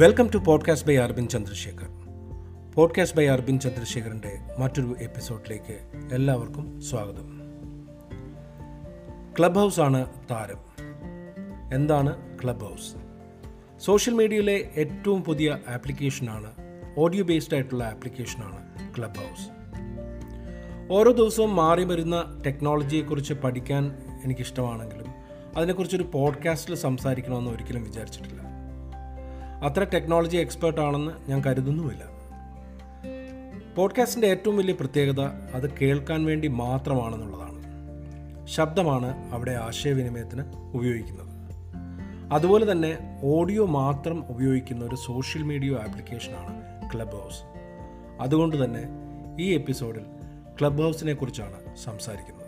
Welcome to podcast by Arbin Chandrashekhar podcast by Arbin ചന്ദ്രശേഖറിന്റെ മറ്റൊരു എപ്പിസോഡിലേക്ക് എല്ലാവർക്കും സ്വാഗതം. ക്ലബ് ഹൗസ് ആണ് താരം. എന്താണ് ക്ലബ് ഹൗസ് സോഷ്യൽ മീഡിയയിലെ ഏറ്റവും പുതിയ ആപ്ലിക്കേഷനാണ് ഓഡിയോ ബേസ്ഡ് ആയിട്ടുള്ള ആപ്ലിക്കേഷനാണ് ക്ലബ് ഹൗസ് ഓരോ ദിവസവും മാറി വരുന്ന ടെക്നോളജിയെക്കുറിച്ച് പഠിക്കാൻ എനിക്കിഷ്ടമാണെങ്കിലും അതിനെക്കുറിച്ചൊരു പോഡ്കാസ്റ്റിൽ സംസാരിക്കണമെന്ന് ഒരിക്കലും വിചാരിച്ചിട്ടില്ല. അത്ര ടെക്നോളജി എക്സ്പേർട്ട് ആണെന്ന് ഞാൻ കരുതുന്നുമില്ല. പോഡ്കാസ്റ്റിന്റെ ഏറ്റവും വലിയ പ്രത്യേകത അത് കേൾക്കാൻ വേണ്ടി മാത്രമാണെന്നുള്ളതാണ്. ശബ്ദമാണ് അവിടെ ആശയവിനിമയത്തിന് ഉപയോഗിക്കുന്നത്. അതുപോലെ തന്നെ ഓഡിയോ മാത്രം ഉപയോഗിക്കുന്ന ഒരു സോഷ്യൽ മീഡിയ ആപ്ലിക്കേഷനാണ് ക്ലബ് ഹൗസ് അതുകൊണ്ട് തന്നെ ഈ എപ്പിസോഡിൽ ക്ലബ് ഹൗസിനെ കുറിച്ചാണ് സംസാരിക്കുന്നത്.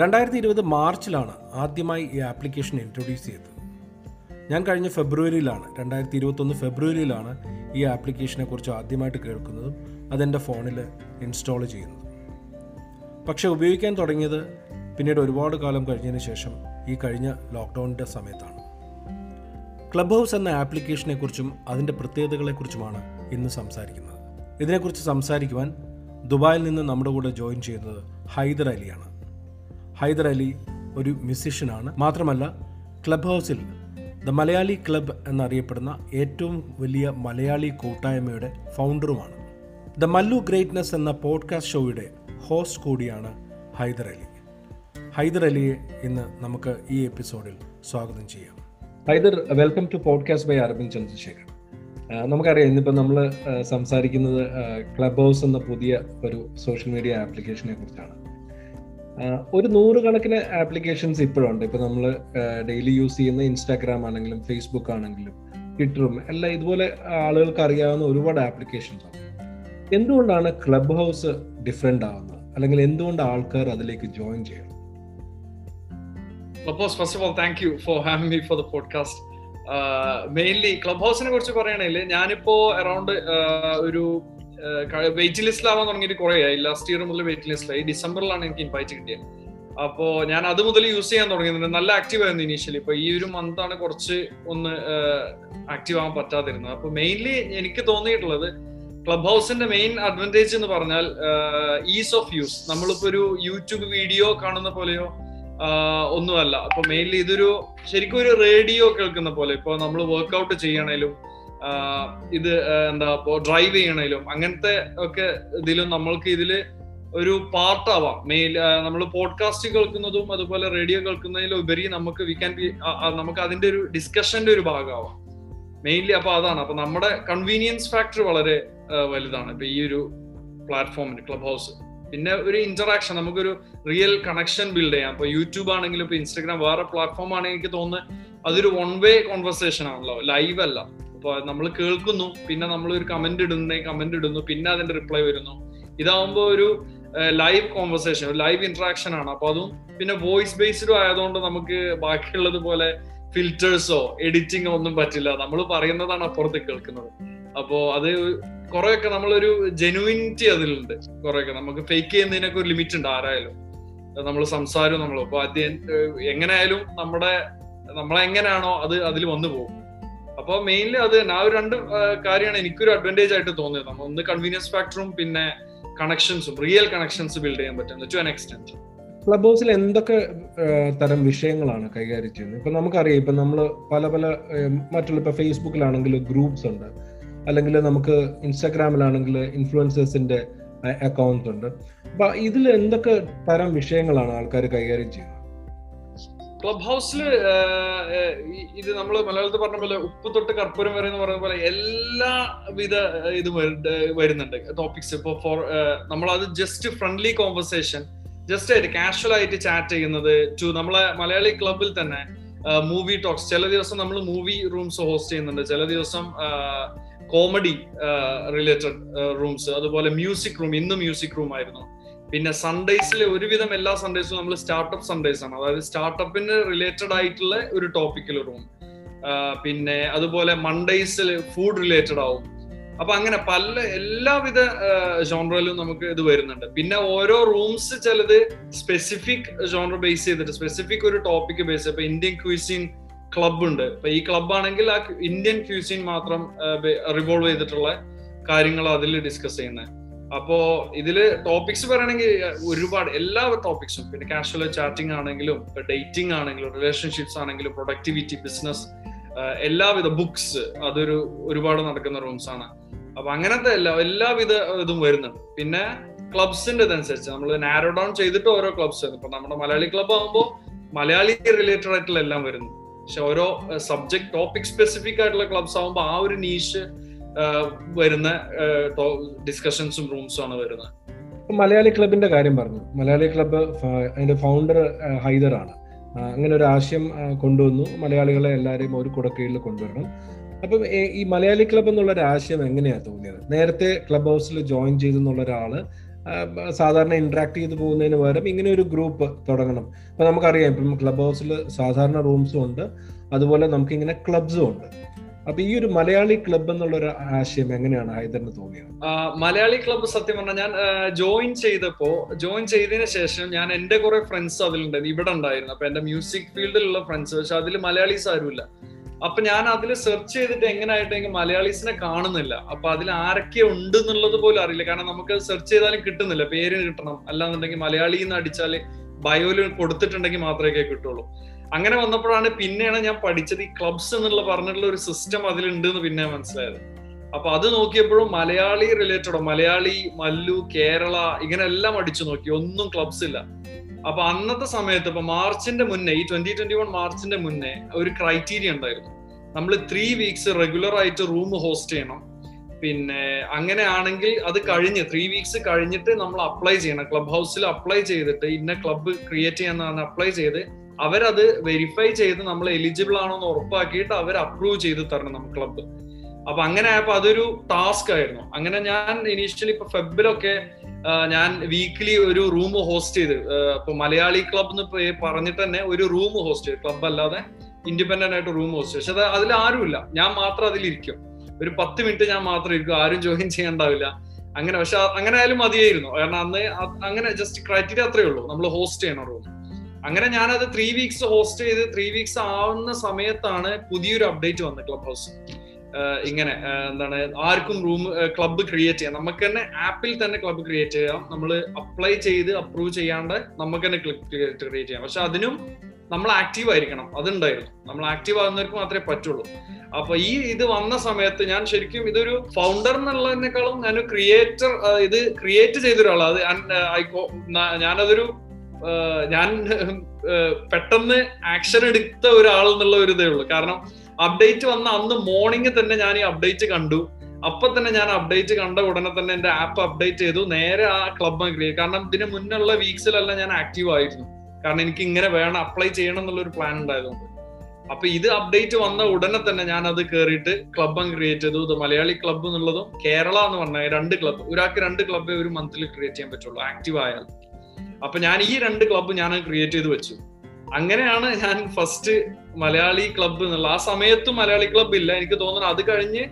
രണ്ടായിരത്തി ഇരുപത് മാർച്ചിലാണ് ആദ്യമായി ഈ ആപ്ലിക്കേഷൻ ഇൻട്രൊഡ്യൂസ് ചെയ്തത്. ഞാൻ കഴിഞ്ഞ ഫെബ്രുവരിയിലാണ് രണ്ടായിരത്തി ഇരുപത്തൊന്ന് ഫെബ്രുവരിയിലാണ് ഈ ആപ്ലിക്കേഷനെ കുറിച്ച് ആദ്യമായിട്ട് കേൾക്കുന്നതും. അതെന്റെ ഫോണിൽ ഇൻസ്റ്റാൾ ചെയ്യുന്നതും. പക്ഷേ ഉപയോഗിക്കാൻ തുടങ്ങിയത് പിന്നീട് ഒരുപാട് കാലം കഴിഞ്ഞതിന് ശേഷം ഈ കഴിഞ്ഞ ലോക്ക്ഡൗണിന്റെ സമയത്താണ്. ക്ലബ് ഹൗസ് എന്ന ആപ്ലിക്കേഷനെക്കുറിച്ചും അതിന്റെ പ്രത്യേകതകളെക്കുറിച്ചുമാണ് ഇന്ന് സംസാരിക്കുന്നത്. ഇതിനെക്കുറിച്ച് സംസാരിക്കുവാൻ ദുബായിൽ നിന്ന് നമ്മുടെ കൂടെ ജോയിൻ ചെയ്യുന്നത് ഹൈദർ അലിയാണ്. ഹൈദർ അലി ഒരു മ്യൂസിഷ്യനാണ് മാത്രമല്ല ക്ലബ് ഹൗസിൽ ദ മലയാളി ക്ലബ് എന്നറിയപ്പെടുന്ന ഏറ്റവും വലിയ മലയാളി കൂട്ടായ്മയുടെ ഫൗണ്ടറുമാണ്. ദ മല്ലു ഗ്രേറ്റ്നസ് എന്ന പോഡ്കാസ്റ്റ് ഷോയുടെ ഹോസ്റ്റ് കൂടിയാണ് ഹൈദർ അലി. ഹൈദർ അലിയെ ഇന്ന് നമുക്ക് ഈ എപ്പിസോഡിൽ സ്വാഗതം ചെയ്യാം. Haider welcome to podcast by Aravind Chandrashekhar നമുക്കറിയാം ഇന്നിപ്പോൾ നമ്മൾ സംസാരിക്കുന്നത് ക്ലബ് ഹൗസ് എന്ന പുതിയ ഒരു സോഷ്യൽ മീഡിയ ആപ്ലിക്കേഷനെ കുറിച്ചാണ്. ഒരു നൂറുകണക്കിന് ആപ്ലിക്കേഷൻസ് ഇപ്പോഴുണ്ട്. ഇപ്പൊ നമ്മൾ ഡെയിലി യൂസ് ചെയ്യുന്ന ഇൻസ്റ്റാഗ്രാം ആണെങ്കിലും ഫേസ്ബുക്ക് ആണെങ്കിലും ട്വിറ്ററും എല്ലാം ഇതുപോലെ ആളുകൾക്ക് അറിയാവുന്ന ഒരുപാട് ആപ്ലിക്കേഷൻസ് ആണ്. എന്തുകൊണ്ടാണ് ക്ലബ് ഹൗസ് ഡിഫറെന്റ് ആവുന്നത്? അല്ലെങ്കിൽ എന്തുകൊണ്ട് ആൾക്കാർ അതിലേക്ക് ജോയിൻ ചെയ്യണം? Clubhouse first of all thank you for having me for the podcast mainly club ഹൗസിനെ കുറിച്ച് പറയുകയാണെങ്കിൽ ഞാനിപ്പോ അറൌണ്ട് ഒരു വെയിറ്റ് ലിസ്റ്റിലാവാൻ തുടങ്ങിയിട്ട് കുറെ ആയി. ലാസ്റ്റ് ഇയർ മുതൽ വെയിറ്റ് ലിസ്റ്റിലായി ഡിസംബറിലാണ് എനിക്ക് ഇൻവൈറ്റ് കിട്ടിയത്. അപ്പോ ഞാൻ അത് മുതൽ യൂസ് ചെയ്യാൻ തുടങ്ങിയിട്ടുണ്ട്. നല്ല ആക്റ്റീവ് ആയിരുന്നു ഇനീഷ്യലി ഇപ്പൊ ഈ ഒരു മന്ത് ആണ് കുറച്ച് ഒന്ന് ആക്റ്റീവ് ആവാൻ പറ്റാതിരുന്നത്. അപ്പൊ മെയിൻലി എനിക്ക് തോന്നിയിട്ടുള്ളത് ക്ലബ് ഹൗസിന്റെ മെയിൻ അഡ്വാന്റേജ് എന്ന് പറഞ്ഞാൽ ഈസ് ഓഫ് യൂസ് നമ്മളിപ്പോ ഒരു യൂട്യൂബ് വീഡിയോ കാണുന്ന പോലെയോ ഒന്നുമല്ല. അപ്പൊ മെയിൻലി ഇതൊരു ശരിക്കും ഒരു റേഡിയോ കേൾക്കുന്ന പോലെ. ഇപ്പൊ നമ്മൾ വർക്ക്ഔട്ട് ചെയ്യണേലും ഇത് എന്താ ഇപ്പോ ഡ്രൈവ് ചെയ്യണേലും അങ്ങനത്തെ ഒക്കെ ഇതിലും നമ്മൾക്ക് ഇതിൽ ഒരു പാർട്ടാവാം. മെയിൽ നമ്മൾ പോഡ്കാസ്റ്റ് കേൾക്കുന്നതും അതുപോലെ റേഡിയോ കേൾക്കുന്നതിലും ഉപരി നമുക്ക് വി ക്യാൻ ബി നമുക്ക് അതിന്റെ ഒരു ഡിസ്കഷന്റെ ഒരു ഭാഗമാവാം. മെയിൻലി അപ്പൊ അതാണ്. അപ്പൊ നമ്മുടെ കൺവീനിയൻസ് ഫാക്ടർ വളരെ വലുതാണ്. ഇപ്പൊ ഈ ഒരു പ്ലാറ്റ്ഫോമിന് ക്ലബ് ഹൗസ് പിന്നെ ഒരു ഇന്ററാക്ഷൻ നമുക്കൊരു റിയൽ കണക്ഷൻ ബിൽഡ് ചെയ്യാം. ഇപ്പൊ യൂട്യൂബ് ആണെങ്കിലും ഇപ്പൊ ഇൻസ്റ്റാഗ്രാം വേറെ പ്ലാറ്റ്ഫോം ആണെങ്കിൽ എനിക്ക് തോന്നുന്നത് അതൊരു വൺ വേ കോൺവെർസേഷൻ ആണല്ലോ. ലൈവ് അല്ല. നമ്മൾ കേൾക്കുന്നു പിന്നെ നമ്മൾ ഒരു കമന്റ് ഇടുന്നേ കമന്റ് ഇടുന്നു പിന്നെ അതിന്റെ റിപ്ലൈ വരുന്നു. ഇതാവുമ്പോ ഒരു ലൈവ് കോൺവെർസേഷൻ ലൈവ് ഇന്ററാക്ഷൻ ആണ്. അപ്പൊ അതും പിന്നെ വോയിസ് ബേസ്ഡും ആയതുകൊണ്ട് നമുക്ക് ബാക്കിയുള്ളത് പോലെ ഫിൽറ്റേഴ്സോ എഡിറ്റിങ്ങോ ഒന്നും പറ്റില്ല. നമ്മൾ പറയുന്നതാണ് അപ്പുറത്ത് കേൾക്കുന്നത്. അപ്പോ അത് കുറെയൊക്കെ നമ്മളൊരു ജെനുവിനിറ്റി അതിലുണ്ട്. കുറെയൊക്കെ നമുക്ക് ഫേക്ക് ചെയ്യുന്നതിനൊക്കെ ഒരു ലിമിറ്റ് ഉണ്ട് ആരായാലും. നമ്മൾ സംസാരവും നമ്മൾ അപ്പൊ ആദ്യം എങ്ങനെയായാലും നമ്മുടെ നമ്മളെങ്ങനെയാണോ അത് അതിൽ വന്നു പോകും. അപ്പൊ മെയിൻലി അത് ആ ഒരു രണ്ട് കാര്യമാണ് എനിക്കൊരു അഡ്വാന്റേജ് ആയിട്ട് തോന്നിയത്. നമ്മൾ ഒന്ന് കൺവീനിയൻസ് ഫാക്ടറും പിന്നെ കണക്ഷൻസും റിയൽ കണക്ഷൻസ് ബിൽഡ് ചെയ്യാൻ പറ്റുന്നത് ടു എക്സ്റ്റെന്റ് ക്ലബ് ഹൗസിൽ എന്തൊക്കെ തരം വിഷയങ്ങളാണ് കൈകാര്യം ചെയ്യുന്നത്? ഇപ്പൊ നമുക്കറിയാം ഇപ്പൊ നമ്മൾ പല പല മറ്റുള്ള ഇപ്പൊ ഫേസ്ബുക്കിലാണെങ്കിൽ ഗ്രൂപ്പ്സ് ഉണ്ട്. അല്ലെങ്കിൽ നമുക്ക് ഇൻസ്റ്റാഗ്രാമിലാണെങ്കിൽ ഇൻഫ്ലുവൻസേഴ്സിന്റെ അക്കൗണ്ട്സ് ഉണ്ട്. അപ്പൊ ഇതിൽ എന്തൊക്കെ തരം വിഷയങ്ങളാണ് ആൾക്കാർ കൈകാര്യം ചെയ്യുന്നത്? ക്ലബ് ഹൗസിൽ ഇത് നമ്മൾ മലയാളത്തിൽ പറഞ്ഞ പോലെ ഉപ്പ് തൊട്ട് കർപ്പൂരം വരെ എന്ന് പറയുന്ന പോലെ എല്ലാവിധ ഇത് വരുന്നുണ്ട്. ടോപ്പിക്സ് ഇപ്പൊ ഫോർ നമ്മളത് ജസ്റ്റ് ഫ്രണ്ട്ലി കോൺവെർസേഷൻ ജസ്റ്റ് ആയിട്ട് കാഷ്വൽ ആയിട്ട് ചാറ്റ് ചെയ്യുന്നത് ടു നമ്മളെ മലയാളി ക്ലബിൽ തന്നെ മൂവി ടോക്സ് ചില ദിവസം നമ്മൾ മൂവി റൂംസ് ഹോസ്റ്റ് ചെയ്യുന്നുണ്ട്. ചില ദിവസം കോമഡി റിലേറ്റഡ് റൂംസ് അതുപോലെ മ്യൂസിക് റൂം ഇന്ന് മ്യൂസിക് റൂം ആയിരുന്നു. പിന്നെ സൺഡേസിൽ ഒരുവിധം എല്ലാ സൺഡേസും നമ്മൾ സ്റ്റാർട്ടപ്പ് സൺഡേസ് ആണ്. അതായത് സ്റ്റാർട്ടപ്പിന് റിലേറ്റഡ് ആയിട്ടുള്ള ഒരു ടോപ്പിക്കൽ റൂം പിന്നെ അതുപോലെ മൺഡേസിൽ ഫുഡ് റിലേറ്റഡ് ആവും. അപ്പൊ അങ്ങനെ പല എല്ലാവിധ ജോൺറയിലും നമുക്ക് ഇത് വരുന്നുണ്ട്. പിന്നെ ഓരോ റൂംസ് ചിലത് സ്പെസിഫിക് ജോൺറ ബേസ് ചെയ്തിട്ട് സ്പെസിഫിക് ഒരു ടോപ്പിക് ബേസ് ഇപ്പൊ ഇന്ത്യൻ ക്വിസിൻ ക്ലബ് ഉണ്ട്. ഇപ്പൊ ഈ ക്ലബ് ആണെങ്കിൽ ആ ഇന്ത്യൻ ക്യൂസിൻ മാത്രം റിവോൾവ് ചെയ്തിട്ടുള്ള കാര്യങ്ങൾ അതിൽ ഡിസ്കസ് ചെയ്യുന്നത് അപ്പോ ഇതിൽ ടോപ്പിക്സ് പറയണെങ്കിൽ ഒരുപാട് എല്ലാ ടോപ്പിക്സും പിന്നെ കാഷ്വൽ ചാറ്റിംഗ് ആണെങ്കിലും ഡേറ്റിംഗ് ആണെങ്കിലും റിലേഷൻഷിപ്സ് ആണെങ്കിലും പ്രൊഡക്ടിവിറ്റി ബിസിനസ് എല്ലാവിധ ബുക്സ് അതൊരു ഒരുപാട് നടക്കുന്ന റൂംസ് ആണ്. അപ്പൊ അങ്ങനത്തെ എല്ലാ എല്ലാവിധ ഇതും വരുന്നുണ്ട്. പിന്നെ ക്ലബ്സിന്റെ ഇതനുസരിച്ച് നമ്മൾ നാരോ ഡൗൺ ചെയ്തിട്ട് ഓരോ ക്ലബ്സ് ഇപ്പൊ നമ്മുടെ മലയാളി ക്ലബ് ആകുമ്പോൾ മലയാളി റിലേറ്റഡ് ആയിട്ടുള്ള എല്ലാം വരുന്നു. പക്ഷെ ഓരോ സബ്ജക്ട് ടോപ്പിക് സ്പെസിഫിക് ആയിട്ടുള്ള ക്ലബ്സ് ആകുമ്പോൾ ആ ഒരു നീഷ് വരുന്ന ഡിസ്കഷൻസും റൂംസും ആണ് വരുന്നത്. മലയാളി ക്ലബിന്റെ കാര്യം പറഞ്ഞു. മലയാളി ക്ലബ്ബ് അതിന്റെ ഫൗണ്ടർ ഹൈദറാണ് അങ്ങനെ ഒരു ആശയം കൊണ്ടുവന്നു. മലയാളികളെ എല്ലാവരെയും ഒരു കുടക്കീഴിൽ കൊണ്ടുവരണം. അപ്പം ഈ മലയാളി ക്ലബ് എന്നുള്ള ഒരു ആശയം എങ്ങനെയാണ് തോന്നിയത്? നേരത്തെ ക്ലബ് ഹൗസിൽ ജോയിൻ ചെയ്തു എന്നുള്ള ഒരാൾ സാധാരണ ഇന്ററാക്ട് ചെയ്ത് പോകുന്നതിന് പകരം ഇങ്ങനെ ഒരു ഗ്രൂപ്പ് തുടങ്ങണം. അപ്പൊ നമുക്കറിയാം ഇപ്പം ക്ലബ് ഹൗസിൽ സാധാരണ റൂംസും ഉണ്ട്. അതുപോലെ നമുക്ക് ഇങ്ങനെ ക്ലബ്സും ഉണ്ട്. അപ്പൊ ഈ ഒരു മലയാളി ക്ലബ് എന്നുള്ള ഒരു ആശയം എങ്ങനെയാണ് ഹൈദറിന് തോന്നിയത്? മലയാളി ക്ലബ്ബ് സത്യം പറഞ്ഞാൽ ഞാൻ ജോയിൻ ചെയ്തപ്പോ ജോയിൻ ചെയ്തതിന് ശേഷം ഞാൻ എന്റെ കുറെ ഫ്രണ്ട്സ് അതിലുണ്ടായിരുന്നു ഇവിടെ ഉണ്ടായിരുന്നു. അപ്പൊ എന്റെ മ്യൂസിക് ഫീൽഡിലുള്ള ഫ്രണ്ട്സ് പക്ഷെ അതിൽ മലയാളീസ് ആരുമില്ല. അപ്പൊ ഞാൻ അതിൽ സെർച്ച് ചെയ്തിട്ട് എങ്ങനെയായിട്ട് മലയാളീസിനെ കാണുന്നില്ല. അപ്പൊ അതിൽ ആരൊക്കെ ഉണ്ട് എന്നുള്ളത് പോലും അറിയില്ല. കാരണം നമുക്ക് സെർച്ച് ചെയ്താലും കിട്ടുന്നില്ല. പേര് കിട്ടണം. അല്ലാന്നുണ്ടെങ്കിൽ മലയാളി എന്ന് അടിച്ചാൽ ബയോയിൽ കൊടുത്തിട്ടുണ്ടെങ്കിൽ മാത്രമേ കിട്ടുള്ളൂ. അങ്ങനെ വന്നപ്പോഴാണ് പിന്നെയാണ് ഞാൻ പഠിച്ചത് ഈ ക്ലബ്സ് എന്നുള്ള പറഞ്ഞിട്ടുള്ള ഒരു സിസ്റ്റം അതിലുണ്ട് എന്ന് പിന്നെ മനസ്സിലായത്. അപ്പൊ അത് നോക്കിയപ്പോഴും മലയാളി റിലേറ്റഡോ മലയാളി മല്ലു കേരള ഇങ്ങനെ എല്ലാം അടിച്ചു നോക്കി. ഒന്നും ക്ലബ്സ് ഇല്ല. അപ്പൊ അന്നത്തെ സമയത്ത് ഇപ്പൊ മാർച്ചിന്റെ മുന്നേ ഈ ട്വന്റി ട്വന്റി വൺ മാർച്ചിന്റെ മുന്നേ ഒരു ക്രൈറ്റീരിയ ഉണ്ടായിരുന്നു. നമ്മൾ ത്രീ വീക്സ് റെഗുലർ ആയിട്ട് റൂം ഹോസ്റ്റ് ചെയ്യണം. പിന്നെ അങ്ങനെയാണെങ്കിൽ അത് കഴിഞ്ഞ് ത്രീ വീക്സ് കഴിഞ്ഞിട്ട് നമ്മൾ അപ്ലൈ ചെയ്യണം. ക്ലബ് ഹൗസിൽ അപ്ലൈ ചെയ്തിട്ട് ഇന്ന ക്ലബ്ബ് ക്രിയേറ്റ് ചെയ്യാന്നാണ് അപ്ലൈ ചെയ്ത് അവരത് വെരിഫൈ ചെയ്ത് നമ്മൾ എലിജിബിൾ ആണോ എന്ന് ഉറപ്പാക്കിയിട്ട് അവർ അപ്രൂവ് ചെയ്ത് തരണം നമ്മൾ ക്ലബ്ബ് അപ്പൊ അങ്ങനെ ആയപ്പോ അതൊരു ടാസ്ക് ആയിരുന്നു. അങ്ങനെ ഞാൻ ഇനീഷ്യലി ഇപ്പൊ ഫെബിലൊക്കെ ഞാൻ വീക്ക്ലി ഒരു റൂം ഹോസ്റ്റ് ചെയ്ത്. ഇപ്പൊ മലയാളി ക്ലബ് എന്ന് പറഞ്ഞിട്ട് തന്നെ ഒരു റൂം ഹോസ്റ്റ് ചെയ്ത്. ക്ലബ് അല്ലാതെ ഇൻഡിപെൻഡന്റ് ആയിട്ട് റൂം ഹോസ്റ്റ് പക്ഷെ അത് അതിൽ ആരുമില്ല. ഞാൻ മാത്രം അതിലിരിക്കും. ഒരു പത്ത് മിനിറ്റ് ഞാൻ മാത്രം ഇരിക്കും. ആരും ജോയിൻ ചെയ്യണ്ടാവില്ല. അങ്ങനെ പക്ഷെ അങ്ങനെ ആയാലും മതിയായിരുന്നു. കാരണം അന്ന് അങ്ങനെ ജസ്റ്റ് ക്രൈറ്റീരിയ അത്രേ ഉള്ളൂ. നമ്മൾ ഹോസ്റ്റ് ചെയ്യണം റൂം അങ്ങനെ ഞാനത് ത്രീ വീക്സ് ഹോസ്റ്റ് ചെയ്ത് ത്രീ വീക്സ് ആവുന്ന സമയത്താണ് പുതിയൊരു അപ്ഡേറ്റ് വന്നത് ക്ലബ് ഹൗസ് ഇങ്ങനെ എന്താണ് ആർക്കും റൂം ക്ലബ്ബ് ക്രിയേറ്റ് ചെയ്യാം. നമുക്ക് തന്നെ ആപ്പിൽ തന്നെ ക്ലബ്ബ് ക്രിയേറ്റ് ചെയ്യാം. നമ്മൾ അപ്ലൈ ചെയ്ത് അപ്രൂവ് ചെയ്യാണ്ട് നമുക്ക് തന്നെ ക്ലബ് ക്രിയേറ്റ് ചെയ്യാം. പക്ഷെ അതിനും നമ്മൾ ആക്റ്റീവ് ആയിരിക്കണം. അതുണ്ടായിരുന്നു. നമ്മൾ ആക്റ്റീവ് ആകുന്നവർക്ക് മാത്രമേ പറ്റുള്ളൂ. അപ്പൊ ഈ ഇത് വന്ന സമയത്ത് ഞാൻ ശരിക്കും ഇതൊരു ഫൗണ്ടർ എന്നുള്ളതിനേക്കാളും ഞാൻ ക്രിയേറ്റർ ഇത് ക്രിയേറ്റ് ചെയ്തൊരാളാണ് അത് ഞാനതൊരു ഞാൻ പെട്ടെന്ന് ആക്ഷൻ എടുത്ത ഒരാൾ എന്നുള്ള ഒരു ഇതേ ഉള്ളൂ. കാരണം അപ്ഡേറ്റ് വന്ന അന്ന് മോർണിംഗ് തന്നെ ഞാൻ ഈ അപ്ഡേറ്റ് കണ്ടു. അപ്പൊ തന്നെ ഞാൻ അപ്ഡേറ്റ് കണ്ട ഉടനെ തന്നെ എന്റെ ആപ്പ് അപ്ഡേറ്റ് ചെയ്തു. നേരെ ആ ക്ലബ് ക്രിയേറ്റ് കാരണം ഇതിന് മുന്നുള്ള വീക്സിലെല്ലാം ഞാൻ ആക്റ്റീവ് ആയിരുന്നു. കാരണം എനിക്ക് ഇങ്ങനെ വേണം അപ്ലൈ ചെയ്യണം എന്നുള്ള ഒരു പ്ലാൻ ഉണ്ടായതുകൊണ്ട്. അപ്പൊ ഇത് അപ്ഡേറ്റ് വന്ന ഉടനെ തന്നെ ഞാൻ അത് കയറിയിട്ട് ക്ലബ് ക്രിയേറ്റ് ചെയ്തു. ഇത് മലയാളി ക്ലബ്ബ് എന്നുള്ളതും കേരള എന്ന് പറഞ്ഞ രണ്ട് ക്ലബ്ബ് ഒരാൾക്ക് രണ്ട് ക്ലബ്ബേ ഒരു മന്തിൽ ക്രിയേറ്റ് ചെയ്യാൻ പറ്റുള്ളൂ. ആക്റ്റീവ് ആയാൽ. അപ്പൊ ഞാൻ ഈ രണ്ട് ക്ലബ്ബ് ഞാൻ ക്രിയേറ്റ് ചെയ്ത് വെച്ചു. അങ്ങനെയാണ് ഞാൻ ഫസ്റ്റ് മലയാളി ക്ലബ്ബ് എന്നുള്ള ആ സമയത്തും മലയാളി ക്ലബ്ബ് ഇല്ല. എനിക്ക് തോന്നുന്നു അത് കഴിഞ്ഞ്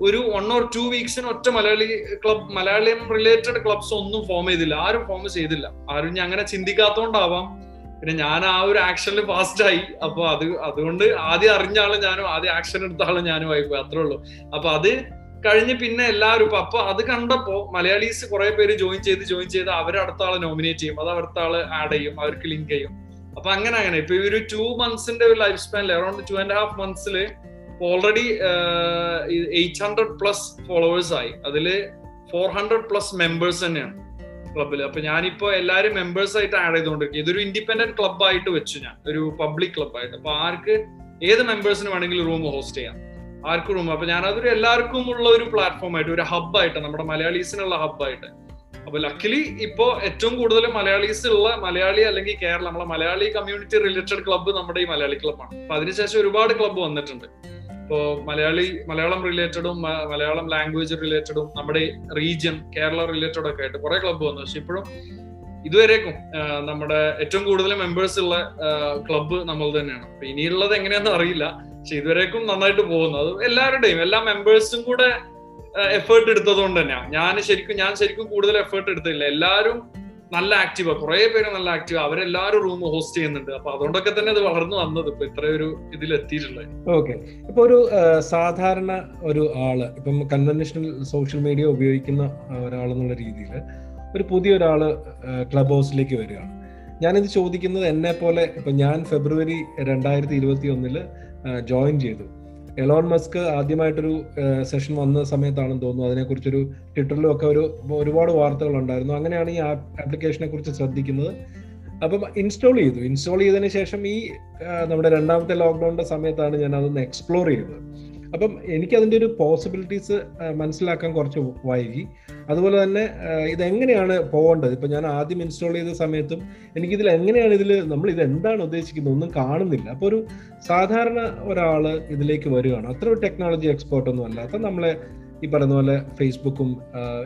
ഒരു വൺ ഓർ ടു വീക്സിന് ഒറ്റ മലയാളി ക്ലബ് മലയാളിയം റിലേറ്റഡ് ക്ലബ്സ് ഒന്നും ഫോം ചെയ്തില്ല. ആരും ഫോം ചെയ്തില്ല. ആരും ഞാൻ അങ്ങനെ ചിന്തിക്കാത്തോണ്ടാവാം. പിന്നെ ഞാൻ ആ ഒരു ആക്ഷനിൽ ഫാസ്റ്റ് ആയി. അപ്പൊ അത് അതുകൊണ്ട് ആദ്യം അറിഞ്ഞ ആൾ ഞാനും ആദ്യം ആക്ഷൻ എടുത്ത ആൾ ഞാനും ആയി പോയി അത്രേ ഉള്ളൂ. അപ്പൊ അത് കഴിഞ്ഞ് പിന്നെ എല്ലാവരും ഇപ്പൊ അപ്പൊ അത് കണ്ടപ്പോ മലയാളീസ് കുറെ പേര് ജോയിൻ ചെയ്ത് ജോയിൻ ചെയ്ത് അവർ അടുത്ത ആളെ നോമിനേറ്റ് ചെയ്യും. അത് അടുത്ത ആൾ ആഡ് ചെയ്യും അവർക്ക് ലിങ്ക് ചെയ്യും. അപ്പൊ അങ്ങനെ അങ്ങനെ ഇപ്പൊ ഈ ഒരു ടു മന്ത്സിന്റെ ഒരു ലൈഫ് സ്പാനിൽ around two and half മന്ത്സിൽ already eight hundred plus followers ആയി. അതിൽ ഫോർ ഹൺഡ്രഡ് പ്ലസ് മെമ്പേഴ്സ് തന്നെയാണ് ക്ലബിൽ അപ്പൊ ഞാനിപ്പോ എല്ലാരും മെമ്പേഴ്സ് ആയിട്ട് ആഡ് ചെയ്തുകൊണ്ടിരിക്കും ഇതൊരു ഇൻഡിപെൻഡന്റ് ക്ലബ് ആയിട്ട് വെച്ചു ഞാൻ. ഒരു പബ്ലിക് ക്ലബ് ആയിട്ട്. അപ്പൊ ആർക്ക് ഏത് മെമ്പേഴ്സിന് വേണമെങ്കിലും റൂം ഹോസ്റ്റ് ചെയ്യാം. ആർക്കും റൂം അപ്പൊ ഞാനതൊരു എല്ലാവർക്കും ഉള്ള ഒരു പ്ലാറ്റ്ഫോം ആയിട്ട് ഒരു ഹബ്ബായിട്ട് നമ്മുടെ മലയാളീസിനുള്ള ഹബ്ബായിട്ട് അപ്പൊ ലക്കിലി ഇപ്പോ ഏറ്റവും കൂടുതൽ മലയാളീസ് ഉള്ള മലയാളി അല്ലെങ്കിൽ കേരള നമ്മളെ മലയാളി കമ്മ്യൂണിറ്റി റിലേറ്റഡ് ക്ലബ്ബ് നമ്മുടെ ഈ മലയാളി ക്ലബ്ബാണ് അപ്പൊ അതിനുശേഷം ഒരുപാട് ക്ലബ്ബ് വന്നിട്ടുണ്ട്. ഇപ്പോ മലയാളി മലയാളം റിലേറ്റഡും മലയാളം ലാംഗ്വേജ് റിലേറ്റഡും നമ്മുടെ റീജിയൻ കേരള റിലേറ്റഡ് ഒക്കെ ആയിട്ട് കുറെ ക്ലബ്ബ് വന്നു. പക്ഷെ ഇപ്പോഴും ഇതുവരേക്കും നമ്മുടെ ഏറ്റവും കൂടുതൽ മെമ്പേഴ്സ് ഉള്ള ക്ലബ്ബ് നമ്മൾ തന്നെയാണ്. അപ്പൊ ഇനിയുള്ളത് എങ്ങനെയാണെന്ന് അറിയില്ല. പക്ഷെ ഇതുവരേക്കും നന്നായിട്ട് പോകുന്നു. അത് എല്ലാവരുടെയും എല്ലാ മെമ്പേഴ്സും കൂടെ എഫേർട്ട് എടുത്തത് കൊണ്ട് തന്നെയാണ് ഞാൻ ശരിക്കും ഞാൻ ശരിക്കും കൂടുതൽ എഫേർട്ട് എടുത്തില്ല. എല്ലാവരും നല്ല ആക്റ്റീവാ കുറെ പേര് നല്ല ആക്റ്റീവ് അവരെല്ലാവരും റൂം ഹോസ്റ്റ് ചെയ്യുന്നുണ്ട്. അപ്പൊ അതുകൊണ്ടൊക്കെ തന്നെ അത് വളർന്നു വന്നത്. ഇപ്പൊ ഇത്രയൊരു ഇതിൽ എത്തിയിട്ടുള്ളത് ഓക്കെ ഇപ്പൊ ഒരു സാധാരണ ഒരു ആൾ ഇപ്പം കൺവെൻഷണൽ സോഷ്യൽ മീഡിയ ഉപയോഗിക്കുന്ന ഒരാൾ എന്നുള്ള രീതിയിൽ ഒരു പുതിയ ഒരാൾ ക്ലബ് ഹൗസിലേക്ക് വരികയാണ്. ഞാനിത് ചോദിക്കുന്നത് എന്നെ പോലെ ഇപ്പൊ ഞാൻ ഫെബ്രുവരി രണ്ടായിരത്തി ഇരുപത്തി ഒന്നിൽ ജോയിൻ ചെയ്തു. എലോൺ മസ്ക് ആദ്യമായിട്ടൊരു സെഷൻ വന്ന സമയത്താണെന്ന് തോന്നുന്നു. അതിനെക്കുറിച്ചൊരു ട്വിറ്ററിലും ഒക്കെ ഒരു ഒരുപാട് വാർത്തകൾ ഉണ്ടായിരുന്നു അങ്ങനെയാണ് ഈ ആപ്ലിക്കേഷനെ കുറിച്ച് ശ്രദ്ധിക്കുന്നത്. അപ്പം ഇൻസ്റ്റാൾ ചെയ്തു. ഇൻസ്റ്റാൾ ചെയ്തതിന് ശേഷം ഈ നമ്മുടെ രണ്ടാമത്തെ ലോക്ക്ഡൌണിന്റെ സമയത്താണ് ഞാൻ അതൊന്ന് എക്സ്പ്ലോർ ചെയ്തത്. അപ്പം എനിക്ക് അതിന്റെ ഒരു പോസിബിലിറ്റീസ് മനസ്സിലാക്കാൻ കുറച്ച് വൈകി. അതുപോലെ തന്നെ ഇതെങ്ങനെയാണ് പോകേണ്ടത്? ഇപ്പം ഞാൻ ആദ്യം ഇൻസ്റ്റാൾ ചെയ്ത സമയത്തും എനിക്കിതിൽ എങ്ങനെയാണ് ഇതിൽ നമ്മൾ ഇത് എന്താണ് ഉദ്ദേശിക്കുന്നത് ഒന്നും കാണുന്നില്ല. അപ്പോൾ ഒരു സാധാരണ ഒരാൾ ഇതിലേക്ക് വരികയാണ്. അത്ര ഒരു ടെക്നോളജി എക്സ്പേർട്ട് ഒന്നും അല്ലാത്ത നമ്മളെ ഈ പറയുന്ന പോലെ ഫേസ്ബുക്കും